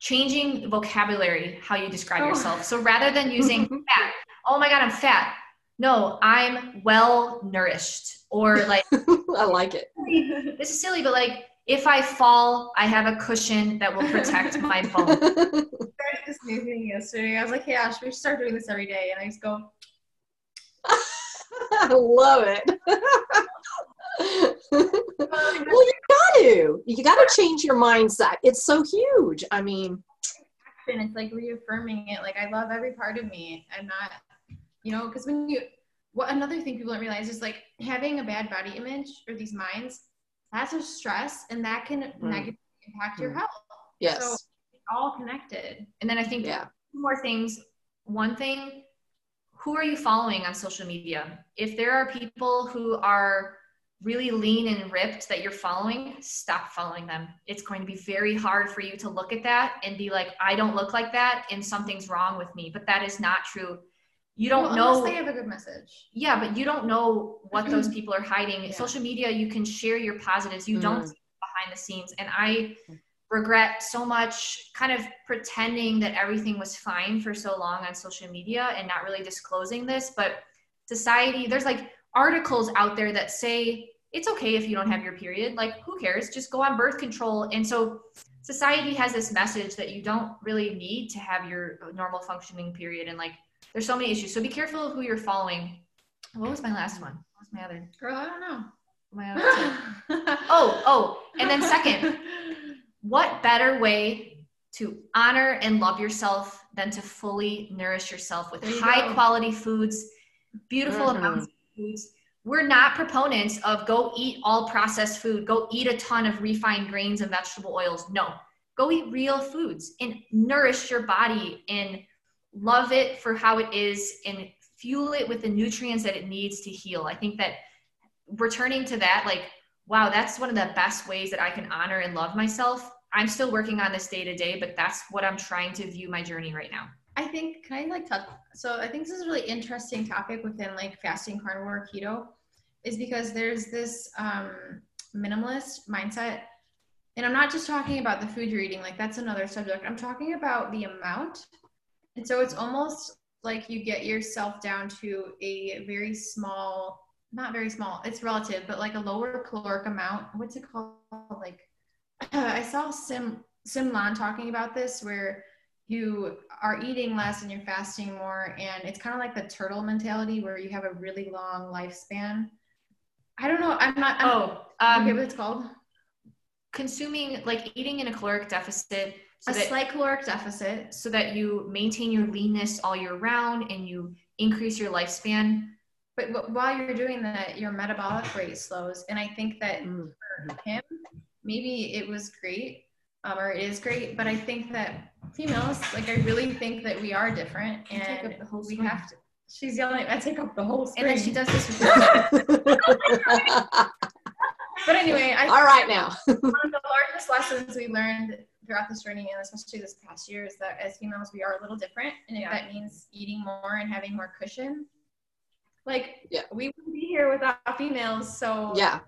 changing vocabulary how you describe Oh. yourself. So rather than using fat, oh my god, I'm fat. No, I'm well nourished. Or like I like it. this is silly, but like if I fall, I have a cushion that will protect my bone. started this new thing yesterday. I was like, yeah, should we should start doing this every day? And I just go, I love it. well, you got to. You got to change your mindset. It's so huge. I mean, and it's like reaffirming it. Like I love every part of me. I'm not, you know, because when you, what another thing people don't realize is like having a bad body image or these minds, that's a stress, and that can negatively impact your Mm. health. yes. So it's all connected. And then I think Yeah. two more things. One thing, who are you following on social media? If there are people who are really lean and ripped that you're following, stop following them. It's going to be very hard for you to look at that and be like, I don't look like that and something's wrong with me. But that is not true. You don't Well, know. unless they have a good message. yeah, but you don't know what those people are hiding. Yeah. Social media, you can share your positives. You don't Mm. see behind the scenes. And I regret so much kind of pretending that everything was fine for so long on social media and not really disclosing this but society there's like articles out there that say it's okay if you don't have your period like who cares just go on birth control and so society has this message that you don't really need to have your normal functioning period and like there's so many issues so be careful of who you're following what was my last one what was my other Girl, I don't know. my other oh oh and then second what better way to honor and love yourself than to fully nourish yourself with you high go. quality foods, beautiful Mhm. amounts of foods. We're not proponents of go eat all processed food, go eat a ton of refined grains and vegetable oils. No, go eat real foods and nourish your body and love it for how it is and fuel it with the nutrients that it needs to heal. I think that returning to that, like, wow, that's one of the best ways that I can honor and love myself. I'm still working on this day to day, but that's what I'm trying to view my journey right now. I think can I like talk? so I think this is a really interesting topic within like fasting carnivore keto is because there's this um minimalist mindset and I'm not just talking about the food you're eating like that's another subject I'm talking about the amount and so it's almost like you get yourself down to a very small not very small it's relative but like a lower caloric amount. What's it called? Like I saw Sim Siim Land talking about this where you are eating less and you're fasting more. And it's kind of like the turtle mentality where you have a really long lifespan. I don't know. I'm not I'm, Oh, okay um, what it's called. consuming like eating in a caloric deficit so a that, slight caloric deficit so that you maintain your leanness all year round and you increase your lifespan. but wh- while you're doing that your metabolic rate slows and i think that Mm. for him maybe it was great um, or it is great but i think that females like i really think that we are different and the whole we have to she's yelling i take up the whole And then she does this with her but anyway i All right now. one of the largest lessons we learned throughout this journey and especially this past year is that as females we are a little different and if Yeah. that means eating more and having more cushion like Yeah. we wouldn't be here without females so Yeah.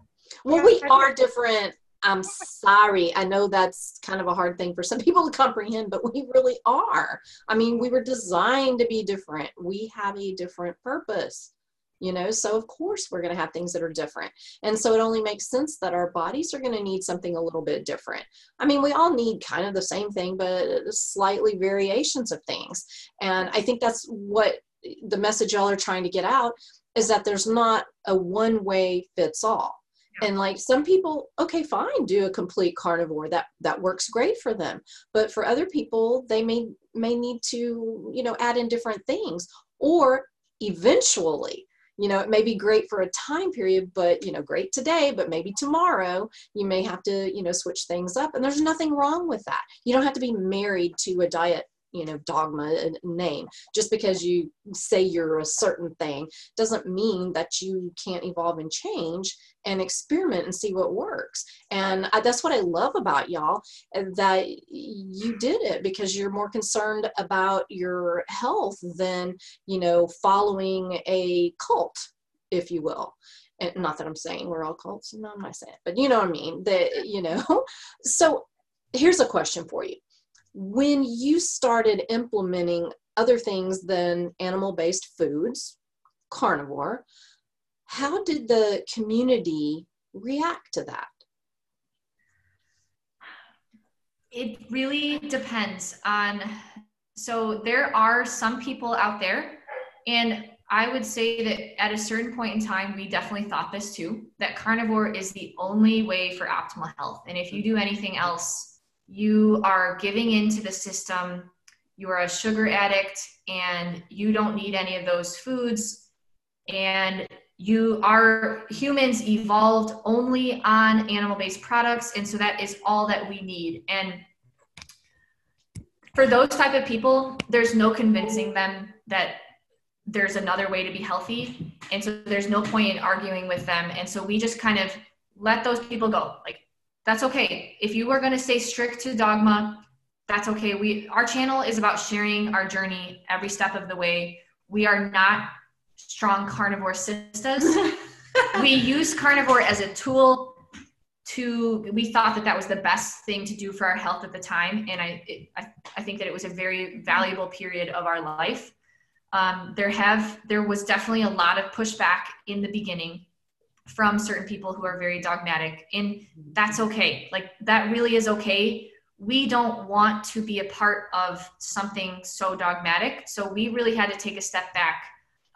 Well, we are different. I'm sorry. I know that's kind of a hard thing for some people to comprehend, but we really are. I mean, we were designed to be different. We have a different purpose, you know, so of course we're going to have things that are different. And so it only makes sense that our bodies are going to need something a little bit different. I mean, we all need kind of the same thing, but slightly variations of things. And I think that's what the message y'all are trying to get out is that there's not a one way fits all and like some people okay fine do a complete carnivore that that works great for them but for other people they may may need to you know add in different things or eventually you know it may be great for a time period but you know great today but maybe tomorrow you may have to you know switch things up and there's nothing wrong with that. You don't have to be married to a diet you know dogma and name. Just because you say you're a certain thing doesn't mean that you can't evolve and change and experiment and see what works. And I, that's what i love about y'all uh, that you did it because you're more concerned about your health than you know following a cult if you will. And not that i'm saying we're all cults no i'm not saying it, but you know what i mean that you know. So here's a question for you when you started implementing other things than animal based foods carnivore how did the community react to that It really depends on. So there are some people out there, and I would say that at a certain point in time, we definitely thought this too that carnivore is the only way for optimal health. And if you do anything else, you are giving into the system. You are a sugar addict, and you don't need any of those foods. And you are humans evolved only on animal based products and so that is all that we need and for those type of people there's no convincing them that there's another way to be healthy and so there's no point in arguing with them and so we just kind of let those people go like that's okay. If you are going to stay strict to dogma that's okay. We our channel is about sharing our journey every step of the way. We are not strong carnivore sisters. We use carnivore as a tool to we thought that that was the best thing to do for our health at the time and i it, I, I think that it was a very valuable period of our life. Um, there have there was definitely a lot of pushback in the beginning from certain people who are very dogmatic and that's okay. Like that really is okay. We don't want to be a part of something so dogmatic. So we really had to take a step back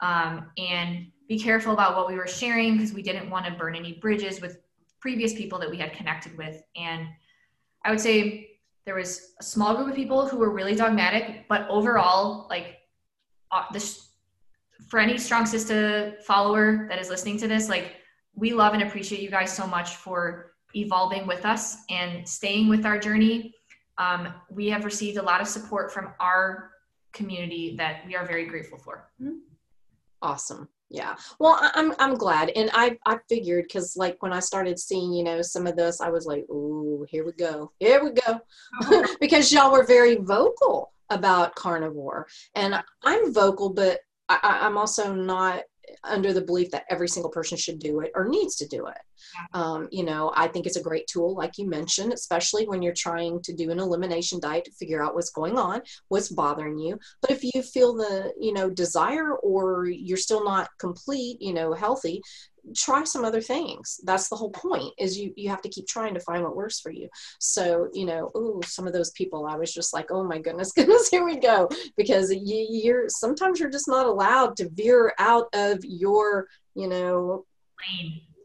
um, and be careful about what we were sharing because we didn't want to burn any bridges with previous people that we had connected with. And I would say there was a small group of people who were really dogmatic, but overall, like uh, this, for any strong sister follower that is listening to this, like we love and appreciate you guys so much for evolving with us and staying with our journey. Um, we have received a lot of support from our community that we are very grateful for. Mm-hmm. Awesome. Yeah. Well I, am i'm glad. And i i figured because like when i started seeing you know some of this i was like oh here we go. Here we go. Because y'all were very vocal about carnivore. And i'm vocal but I, i'm also not under the belief that every single person should do it or needs to do it. Um, you know, I think it's a great tool, like you mentioned, especially when you're trying to do an elimination diet to figure out what's going on, what's bothering you. But if you feel the, you know, desire or you're still not complete, you know, healthy, try some other things. That's the whole point is you you have to keep trying to find what works for you. So you know oh some of those people i was just like oh my goodness goodness here we go. Because you, you're sometimes you're just not allowed to veer out of your you know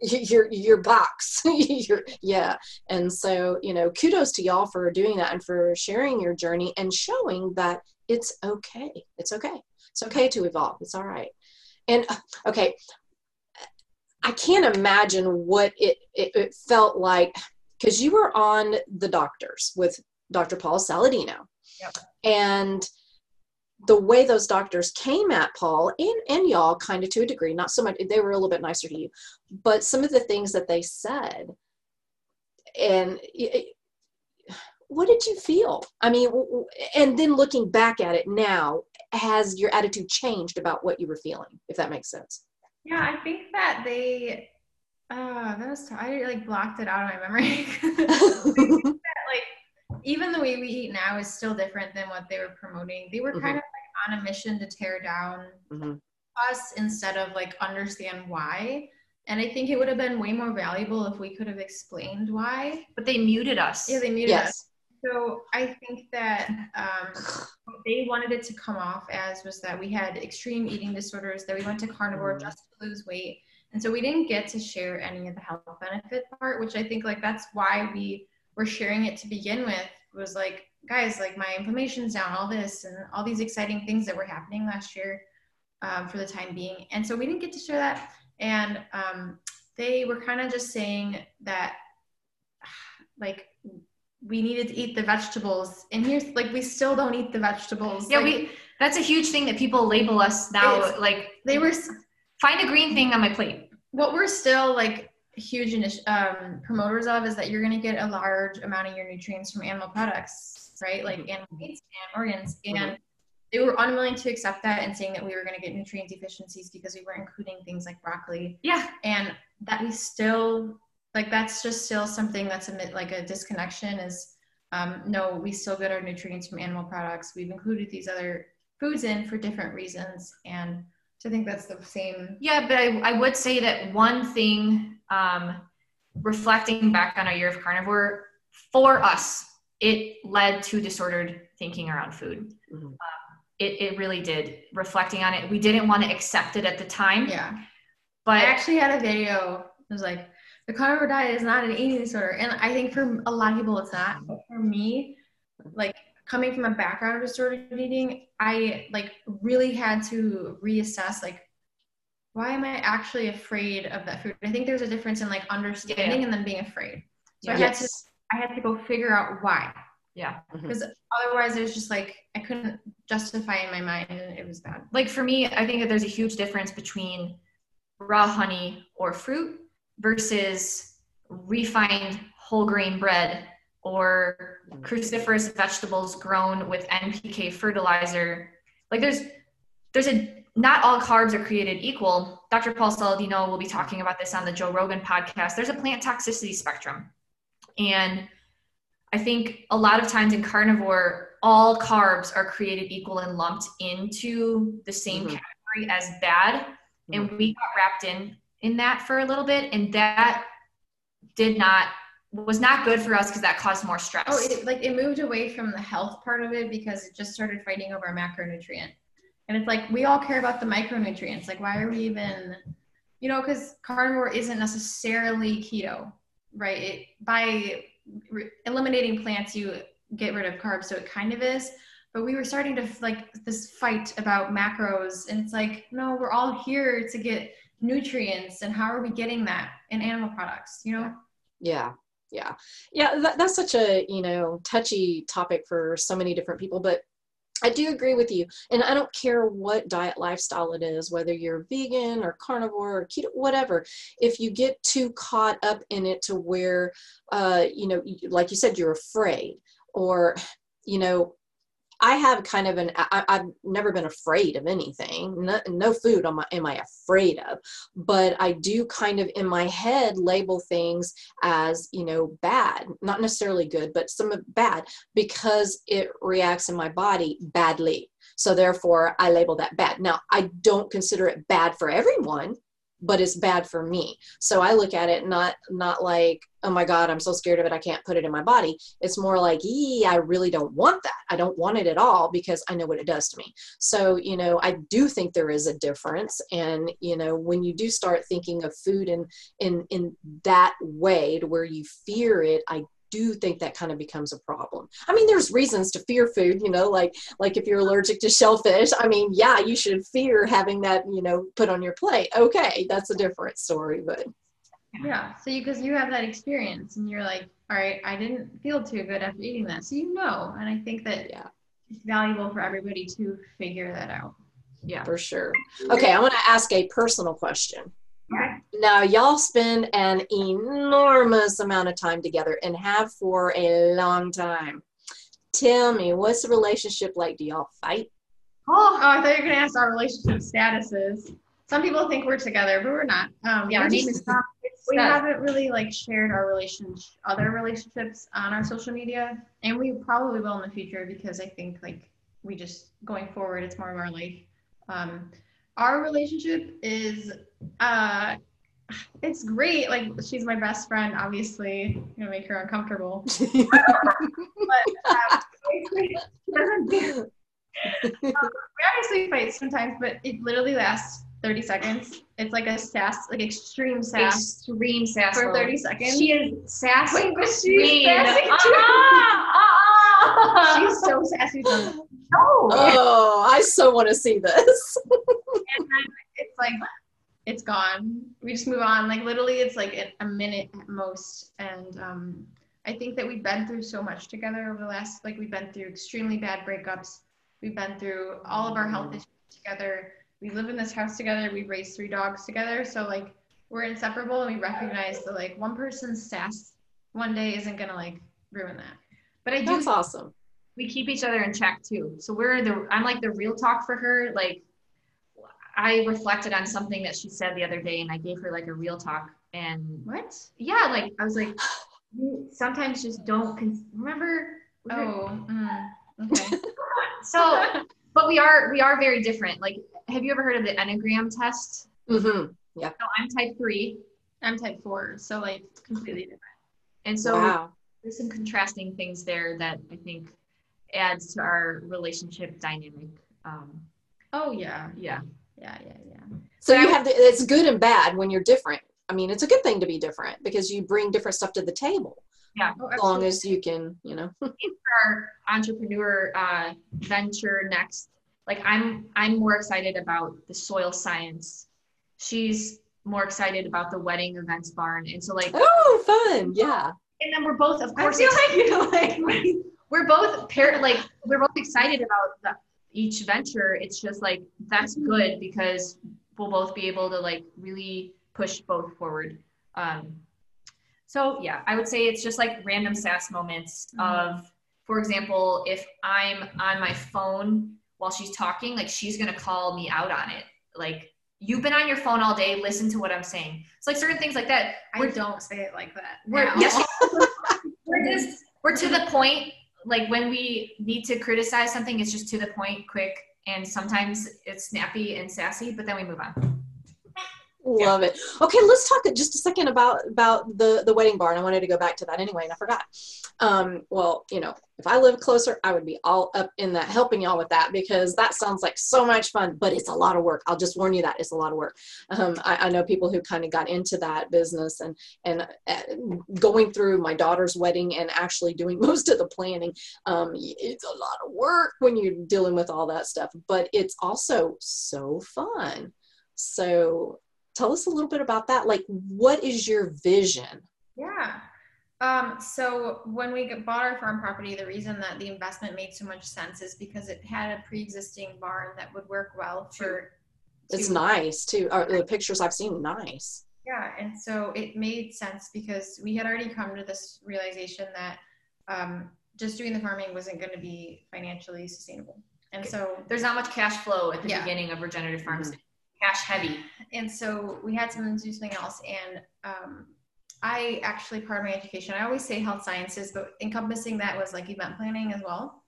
your your box. Your, yeah. And so you know kudos to y'all for doing that and for sharing your journey and showing that it's okay. It's okay. It's okay to evolve. It's all right. And uh, okay I can't imagine what it, it, it felt like because you were on the doctors with Dr. Paul Saladino. Yep. And the way those doctors came at Paul and, and y'all kind of to a degree, not so much, they were a little bit nicer to you, but some of the things that they said and it, what did you feel? I mean, and then looking back at it now, has your attitude changed about what you were feeling, if that makes sense? Yeah, I think that they. Uh, that was. T- I like blocked it out of my memory. like even the way we eat now is still different than what they were promoting. They were mm-hmm. kind of like on a mission to tear down mm-hmm. us instead of like understand why. And I think it would have been way more valuable if we could have explained why. But they muted us. Yeah, they muted yes. us. So I think that um, they wanted it to come off as was that we had extreme eating disorders, that we went to carnivore mm-hmm. just to lose weight. And so we didn't get to share any of the health benefit part, which I think like that's why we were sharing it to begin with was like, guys, like my inflammation's down, all this and all these exciting things that were happening last year um, for the time being. And so we didn't get to share that. And um, they were kind of just saying that like we needed to eat the vegetables. And here's like we still don't eat the vegetables. Yeah like, we that's a huge thing that people label us now like they were find a green thing on my plate. what we're still like huge um, promoters of is that you're going to get a large amount of your nutrients from animal products right? Like mm-hmm. animal meats and organs. Mm-hmm. and they were unwilling to accept that and saying that we were going to get nutrient deficiencies because we were including things like broccoli. Yeah. And that we still like that's just still something that's a like a disconnection is um, no we still get our nutrients from animal products. We've included these other foods in for different reasons and so i think that's the same. Yeah but i, I would say that one thing um, reflecting back on our year of carnivore for us it led to disordered thinking around food. Mm-hmm. um, it, it really did. Reflecting on it we didn't want to accept it at the time. Yeah. But i actually had a video it was like the carnivore diet is not an eating disorder. And I think for a lot of people it's not. But for me, like coming from a background of disordered eating, I like really had to reassess like why am I actually afraid of that food? I think there's a difference in like understanding yeah. and then being afraid. So I had to I had to go figure out why. Yeah. Because mm-hmm. otherwise it was just like I couldn't justify in my mind and it was bad. Like for me, I think that there's a huge difference between raw honey or fruit versus refined whole grain bread or cruciferous vegetables grown with NPK fertilizer. Like there's there's a not all carbs are created equal. Dr. Paul Saladino will be talking about this on the Joe Rogan podcast. There's a plant toxicity spectrum. And I think a lot of times in carnivore, all carbs are created equal and lumped into the same mm-hmm. category as bad. Mm-hmm. And we got wrapped in in that for a little bit, and that did not was not good for us because that caused more stress. Oh, it, like it moved away from the health part of it because it just started fighting over macronutrient. And it's like we all care about the micronutrients. Like, why are we even, you know, because carnivore isn't necessarily keto, right? It, by re- eliminating plants, you get rid of carbs, so it kind of is. But we were starting to like this fight about macros, and it's like, no, we're all here to get nutrients, and how are we getting that in animal products? You know? Yeah, yeah yeah that, that's such a you know touchy topic for so many different people but I do agree with you. And I don't care what diet lifestyle it is, whether you're vegan or carnivore or keto, whatever. If you get too caught up in it to where, uh, you know, like you said, you're afraid or, you know, I have kind of an, I, have never been afraid of anything. No, no food am I, am I afraid of, but I do kind of in my head label things as, you know, bad, not necessarily good, but some bad because it reacts in my body badly. So therefore I label that bad. Now I don't consider it bad for everyone but it's bad for me. So i look at it not not like oh my god i'm so scared of it i can't put it in my body. It's more like ee i really don't want that. I don't want it at all because i know what it does to me. So you know i do think there is a difference. And you know when you do start thinking of food in in in that way to where you fear it i do think that kind of becomes a problem. I mean, there's reasons to fear food, you know, like like if you're allergic to shellfish, I mean, yeah, you should fear having that, you know, put on your plate. Okay, that's a different story, but yeah. So you because you have that experience and you're like, all right, I didn't feel too good after eating that. So you know, and I think that yeah, it's valuable for everybody to figure that out. Yeah, for sure. Okay, I want to ask a personal question. Now, y'all spend an enormous amount of time together and have for a long time. Tell me, what's the relationship like? Do y'all fight? Oh, oh I thought you were going to ask our relationship statuses. Some people think we're together, but we're not. Um, yeah, we we haven't really like shared our relationship, other relationships on our social media, and we probably will in the future because I think like we just going forward, it's more of our life. Um, our relationship is uh it's great like she's my best friend obviously I'm gonna make her uncomfortable but um, we obviously fight sometimes but it literally lasts 30 seconds it's like a sass like extreme sass extreme sass for 30 seconds she is sassy but she's sassy too. Uh-uh. she's so sassy no. oh i so want to see this it's like it's gone. We just move on. Like literally, it's like a minute at most. And um, I think that we've been through so much together over the last. Like we've been through extremely bad breakups. We've been through all of our health issues together. We live in this house together. We've raised three dogs together. So like we're inseparable, and we recognize that like one person's sass one day isn't gonna like ruin that. But I do. That's awesome. We keep each other in check too. So we're the. I'm like the real talk for her. Like I reflected on something that she said the other day and I gave her like a real talk and what? Yeah, like I was like, sometimes just don't con- remember. Oh, mm, okay. so, but we are we are very different. Like, have you ever heard of the Enneagram test? Mm-hmm. Yeah. So I'm type three. I'm type four. So like completely different. And so wow. there's some contrasting things there that I think adds to our relationship dynamic. Um, oh yeah, yeah yeah, yeah, yeah. So you have the, it's good and bad when you're different. I mean, it's a good thing to be different because you bring different stuff to the table. Yeah, oh, as long as you can, you know. our entrepreneur uh, venture next, like I'm, I'm more excited about the soil science. She's more excited about the wedding events barn, and so like. Oh, fun! Yeah. And then we're both, of course. I feel like you like we're both pair like we're both excited about the each venture it's just like that's good because we'll both be able to like really push both forward um, so yeah i would say it's just like random sass moments mm-hmm. of for example if i'm on my phone while she's talking like she's gonna call me out on it like you've been on your phone all day listen to what i'm saying it's like certain things like that i don't say it like that We're, yes we're just we're to the point. Like when we need to criticize something, it's just to the point, quick, and sometimes it's snappy and sassy, but then we move on. Love it. Okay, let's talk just a second about about the the wedding barn. I wanted to go back to that anyway, and I forgot. Um, well, you know, if I lived closer, I would be all up in that, helping y'all with that because that sounds like so much fun. But it's a lot of work. I'll just warn you that it's a lot of work. Um, I, I know people who kind of got into that business and and uh, going through my daughter's wedding and actually doing most of the planning. Um, it's a lot of work when you're dealing with all that stuff, but it's also so fun. So tell us a little bit about that. Like, what is your vision? Yeah. Um, so when we bought our farm property, the reason that the investment made so much sense is because it had a pre-existing barn that would work well for. It's nice too. Uh, the pictures I've seen, nice. Yeah, and so it made sense because we had already come to this realization that um, just doing the farming wasn't going to be financially sustainable. And so there's not much cash flow at the yeah. beginning of regenerative farms. Mm-hmm cash heavy. And so we had to do something else. And um, I actually, part of my education, I always say health sciences, but encompassing that was like event planning as well.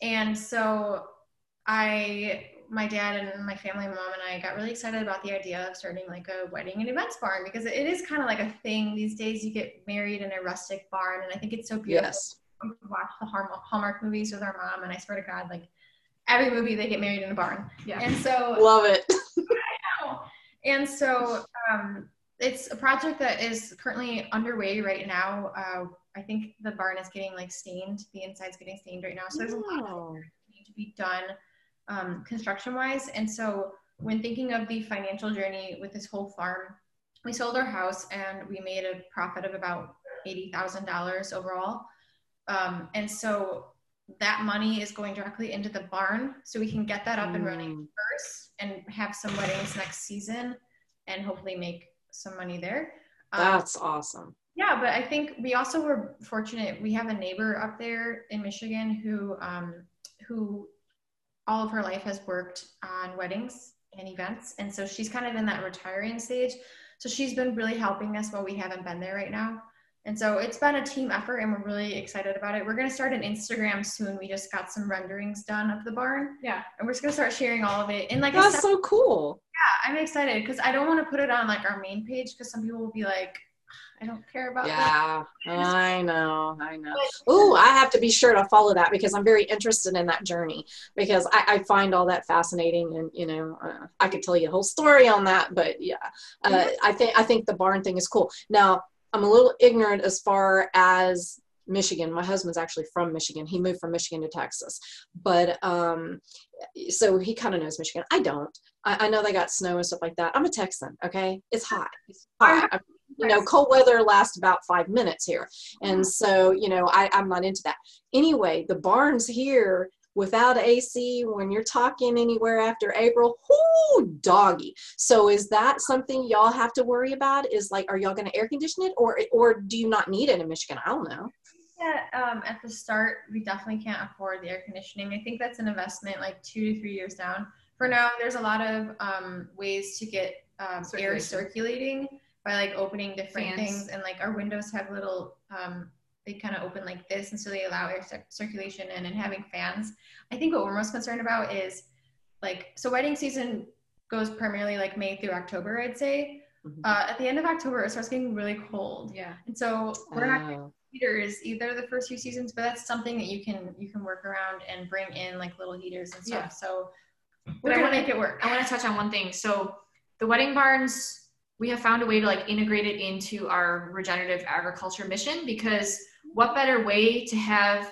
And so I, my dad and my family, mom and I got really excited about the idea of starting like a wedding and events barn because it is kind of like a thing these days. You get married in a rustic barn, and I think it's so beautiful. Yes. We watch the Hallmark movies with our mom, and I swear to God, like every movie they get married in a barn. Yeah. And so love it. I know. And so um, it's a project that is currently underway right now. Uh, I think the barn is getting like stained. The inside's getting stained right now. So there's a lot of need to be done um, construction wise. And so when thinking of the financial journey with this whole farm, we sold our house and we made a profit of about $80,000 overall. Um, and so that money is going directly into the barn so we can get that up mm. and running mm. first and have some weddings next season and hopefully make some money there. Um, that's awesome. Yeah but i think we also were fortunate. We have a neighbor up there in michigan who um, who all of her life has worked on weddings and events. And so she's kind of in that retiring stage. So she's been really helping us while we haven't been there right now and so it's been a team effort and we're really excited about it. We're going to start an Instagram soon. We just got some renderings done of the barn. Yeah. And we're just going to start sharing all of it. And like That's so cool. Yeah, I'm excited because I don't want to put it on like our main page because some people will be like, I don't care about yeah, that. Yeah, I know, I know. Oh, I have to be sure to follow that because I'm very interested in that journey because I, I find all that fascinating and you know uh, I could tell you a whole story on that, but yeah, uh, mm-hmm. I think I think the barn thing is cool. Now I'm a little ignorant as far as Michigan. My husband's actually from Michigan. He moved from Michigan to Texas, but um, so he kind of knows Michigan. I don't. I, I, know they got snow and stuff like that. I'm a Texan. Okay, it's hot. It's hot. I, you know, cold weather lasts about five minutes here, and so you know I, I'm not into that. Anyway, the barns here without AC when you're talking anywhere after April, whoo, doggy. So is that something y'all have to worry about? Is like, are y'all going to air condition it, or or do you not need it in Michigan? I don't know. Yeah, um, at the start, we definitely can't afford the air conditioning. I think that's an investment like two to three years down. For now, there's a lot of um, ways to get um, air circulating by like opening different Fans. things, and like our windows have little um, they kind of open like this and so they allow air circulation in and having fans. I think what we're most concerned about is like so wedding season goes primarily like may through october i'd say. Mm-hmm. uh, at the end of october it starts getting really cold. Yeah. And so we're not oh. heaters either the first few seasons but that's something that you can you can work around and bring in like little heaters and stuff. Yeah. so we're gonna make it work. I want to touch on one thing. So the wedding barns we have found a way to like integrate it into our regenerative agriculture mission because what better way to have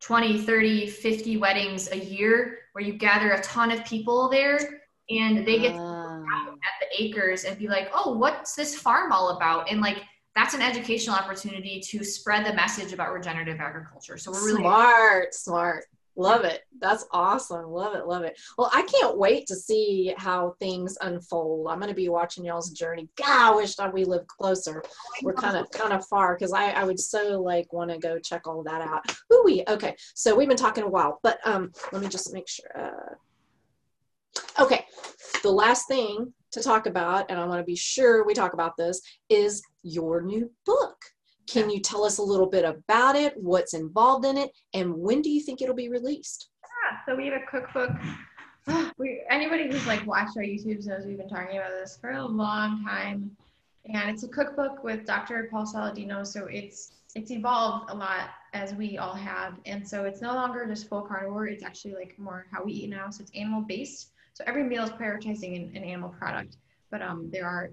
20, 30, 50 weddings a year where you gather a ton of people there and they get uh. at the acres and be like, oh, what's this farm all about? And like, that's an educational opportunity to spread the message about regenerative agriculture. So we're really smart, smart. Love it. That's awesome. Love it. Love it. Well, I can't wait to see how things unfold. I'm going to be watching y'all's journey. God, I wish that we lived closer. We're kind of kind of far because I, I would so like want to go check all that out. Ooh, we okay. So we've been talking a while, but um, let me just make sure. Uh, okay, the last thing to talk about, and I want to be sure we talk about this, is your new book Can you tell us a little bit about it, what's involved in it, and when do you think it'll be released? Yeah, so we have a cookbook. We, anybody who's like watched our YouTubes knows we've been talking about this for a long time. And it's a cookbook with Dr. Paul Saladino. So it's it's evolved a lot as we all have. And so it's no longer just full carnivore, it's actually like more how we eat now. So it's animal based. So every meal is prioritizing an, an animal product. But um, there are,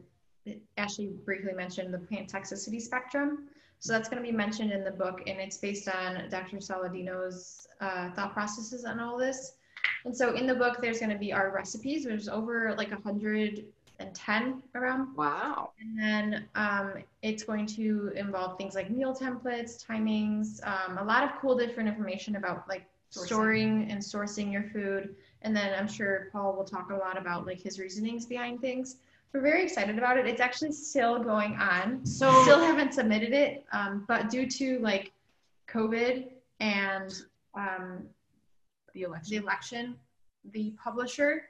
Ashley briefly mentioned the plant toxicity spectrum. So that's going to be mentioned in the book, and it's based on Dr. Saladino's uh, thought processes on all this. And so in the book, there's going to be our recipes. There's over like a hundred and 10 around. Wow. And then um, it's going to involve things like meal templates, timings, um, a lot of cool different information about like sourcing. storing and sourcing your food. And then I'm sure Paul will talk a lot about like his reasonings behind things. We're very excited about it. It's actually still going on. So still haven't submitted it, um, but due to like COVID and um, the election, the election, the publisher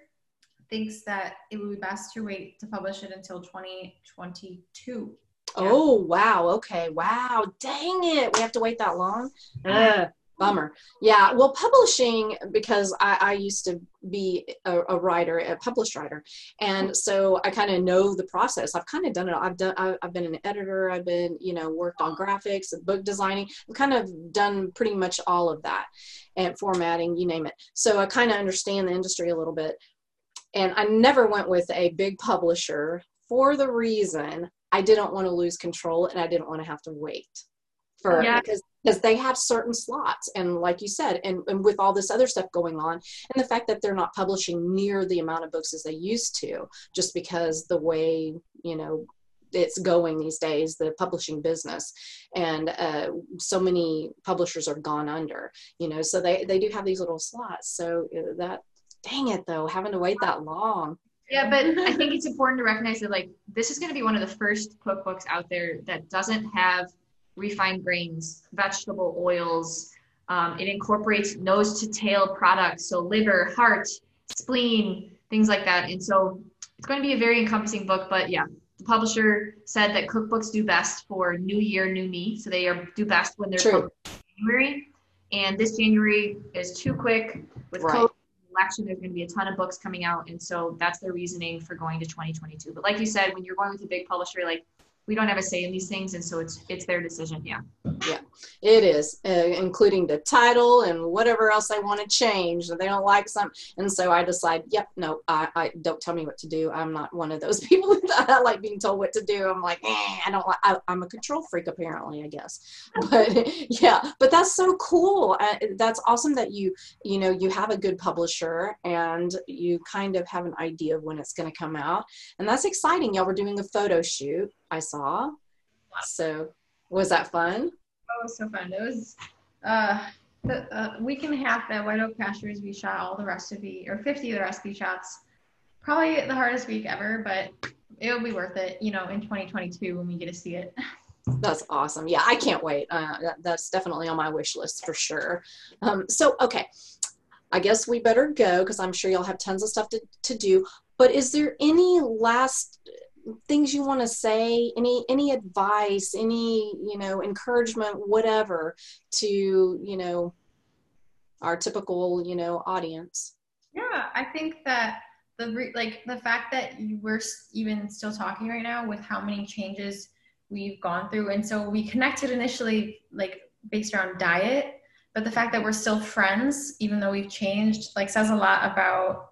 thinks that it would be best to wait to publish it until 2022. Yeah. Oh wow! Okay, wow! Dang it, we have to wait that long. Uh, bummer. Yeah, well, publishing because I, I used to be a, a, writer, a published writer, and so I kind of know the process. I've kind of done it. I've done. I've been an editor. I've been, you know, worked on graphics, book designing. I've kind of done pretty much all of that, and formatting, you name it. So I kind of understand the industry a little bit. And I never went with a big publisher for the reason I didn't want to lose control and I didn't want to have to wait for yeah. because because they have certain slots and like you said and, and with all this other stuff going on and the fact that they're not publishing near the amount of books as they used to just because the way you know it's going these days the publishing business and uh, so many publishers are gone under you know so they they do have these little slots so uh, that dang it though, having to wait that long. Yeah, but I think it's important to recognize that like this is going to be one of the first cookbooks out there that doesn't have refined grains, vegetable oils. Um, it incorporates nose to tail products, so liver, heart, spleen, things like that. And so it's going to be a very encompassing book. But yeah, the publisher said that cookbooks do best for New Year, New Me. So they are do best when they're True. January. And this January is too quick with right. COVID election, there's going to be a ton of books coming out. And so that's their reasoning for going to 2022. But like you said, when you're going with a big publisher, like we don't have a say in these things. And so it's, it's their decision. Yeah. Yeah, it is, uh, including the title and whatever else they want to change. They don't like some And so I decide, yep, no, I, I don't tell me what to do. I'm not one of those people that like being told what to do. I'm like, eh, I don't like, I, am a control freak apparently, I guess. But yeah, but that's so cool. Uh, that's awesome that you, you know, you have a good publisher and you kind of have an idea of when it's going to come out. And that's exciting. Y'all were doing a photo shoot, I saw. So was that fun? Oh, it was so fun. It was uh, the uh, week and a half at White Oak Pastures. We shot all the recipe or 50 of the recipe shots. Probably the hardest week ever, but it'll be worth it. You know, in 2022 when we get to see it. That's awesome. Yeah, I can't wait. Uh, that, that's definitely on my wish list for sure. Um, so, okay, I guess we better go because I'm sure y'all have tons of stuff to, to do. But is there any last things you want to say any any advice any you know encouragement whatever to you know our typical you know audience yeah i think that the re- like the fact that you we're even still talking right now with how many changes we've gone through and so we connected initially like based around diet but the fact that we're still friends even though we've changed like says a lot about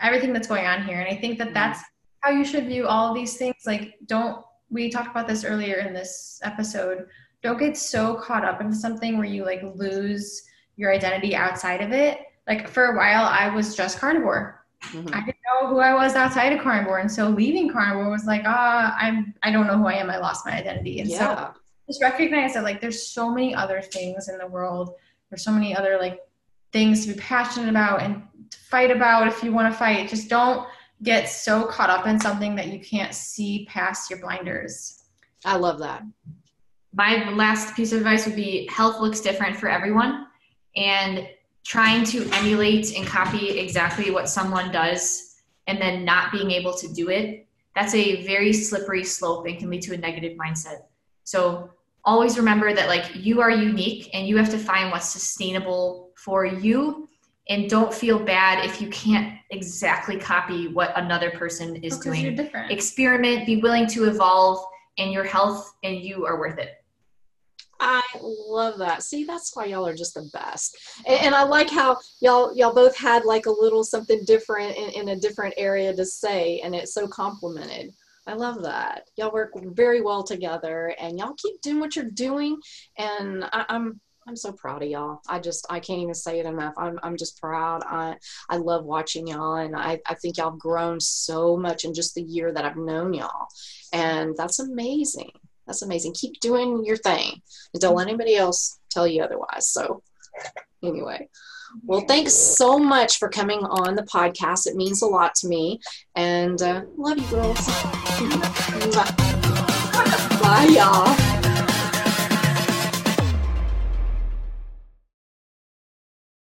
everything that's going on here and i think that mm-hmm. that's how you should view all these things. Like, don't, we talked about this earlier in this episode. Don't get so caught up into something where you like lose your identity outside of it. Like, for a while, I was just carnivore. Mm-hmm. I didn't know who I was outside of carnivore. And so leaving carnivore was like, ah, I'm, I don't know who I am. I lost my identity. And yeah. so just recognize that like there's so many other things in the world. There's so many other like things to be passionate about and to fight about if you want to fight. Just don't get so caught up in something that you can't see past your blinders. I love that. My last piece of advice would be health looks different for everyone and trying to emulate and copy exactly what someone does and then not being able to do it that's a very slippery slope and can lead to a negative mindset So always remember that like you are unique and you have to find what's sustainable for you and don't feel bad if you can't exactly copy what another person is Because doing. you're different. Experiment, be willing to evolve, and your health and you are worth it. I love that. See, that's why y'all are just the best. And, and I like how y'all y'all both had like a little something different in, in a different area to say, and it's so complimented. I love that. Y'all work very well together, and y'all keep doing what you're doing. And I, I'm I'm so proud of y'all. I just I can't even say it enough. I'm I'm just proud. I I love watching y'all, and I I think y'all have grown so much in just the year that I've known y'all, and that's amazing. That's amazing. Keep doing your thing. Don't let anybody else tell you otherwise. So, anyway, well, thanks so much for coming on the podcast. It means a lot to me. And uh, love you, girls. Bye, y'all.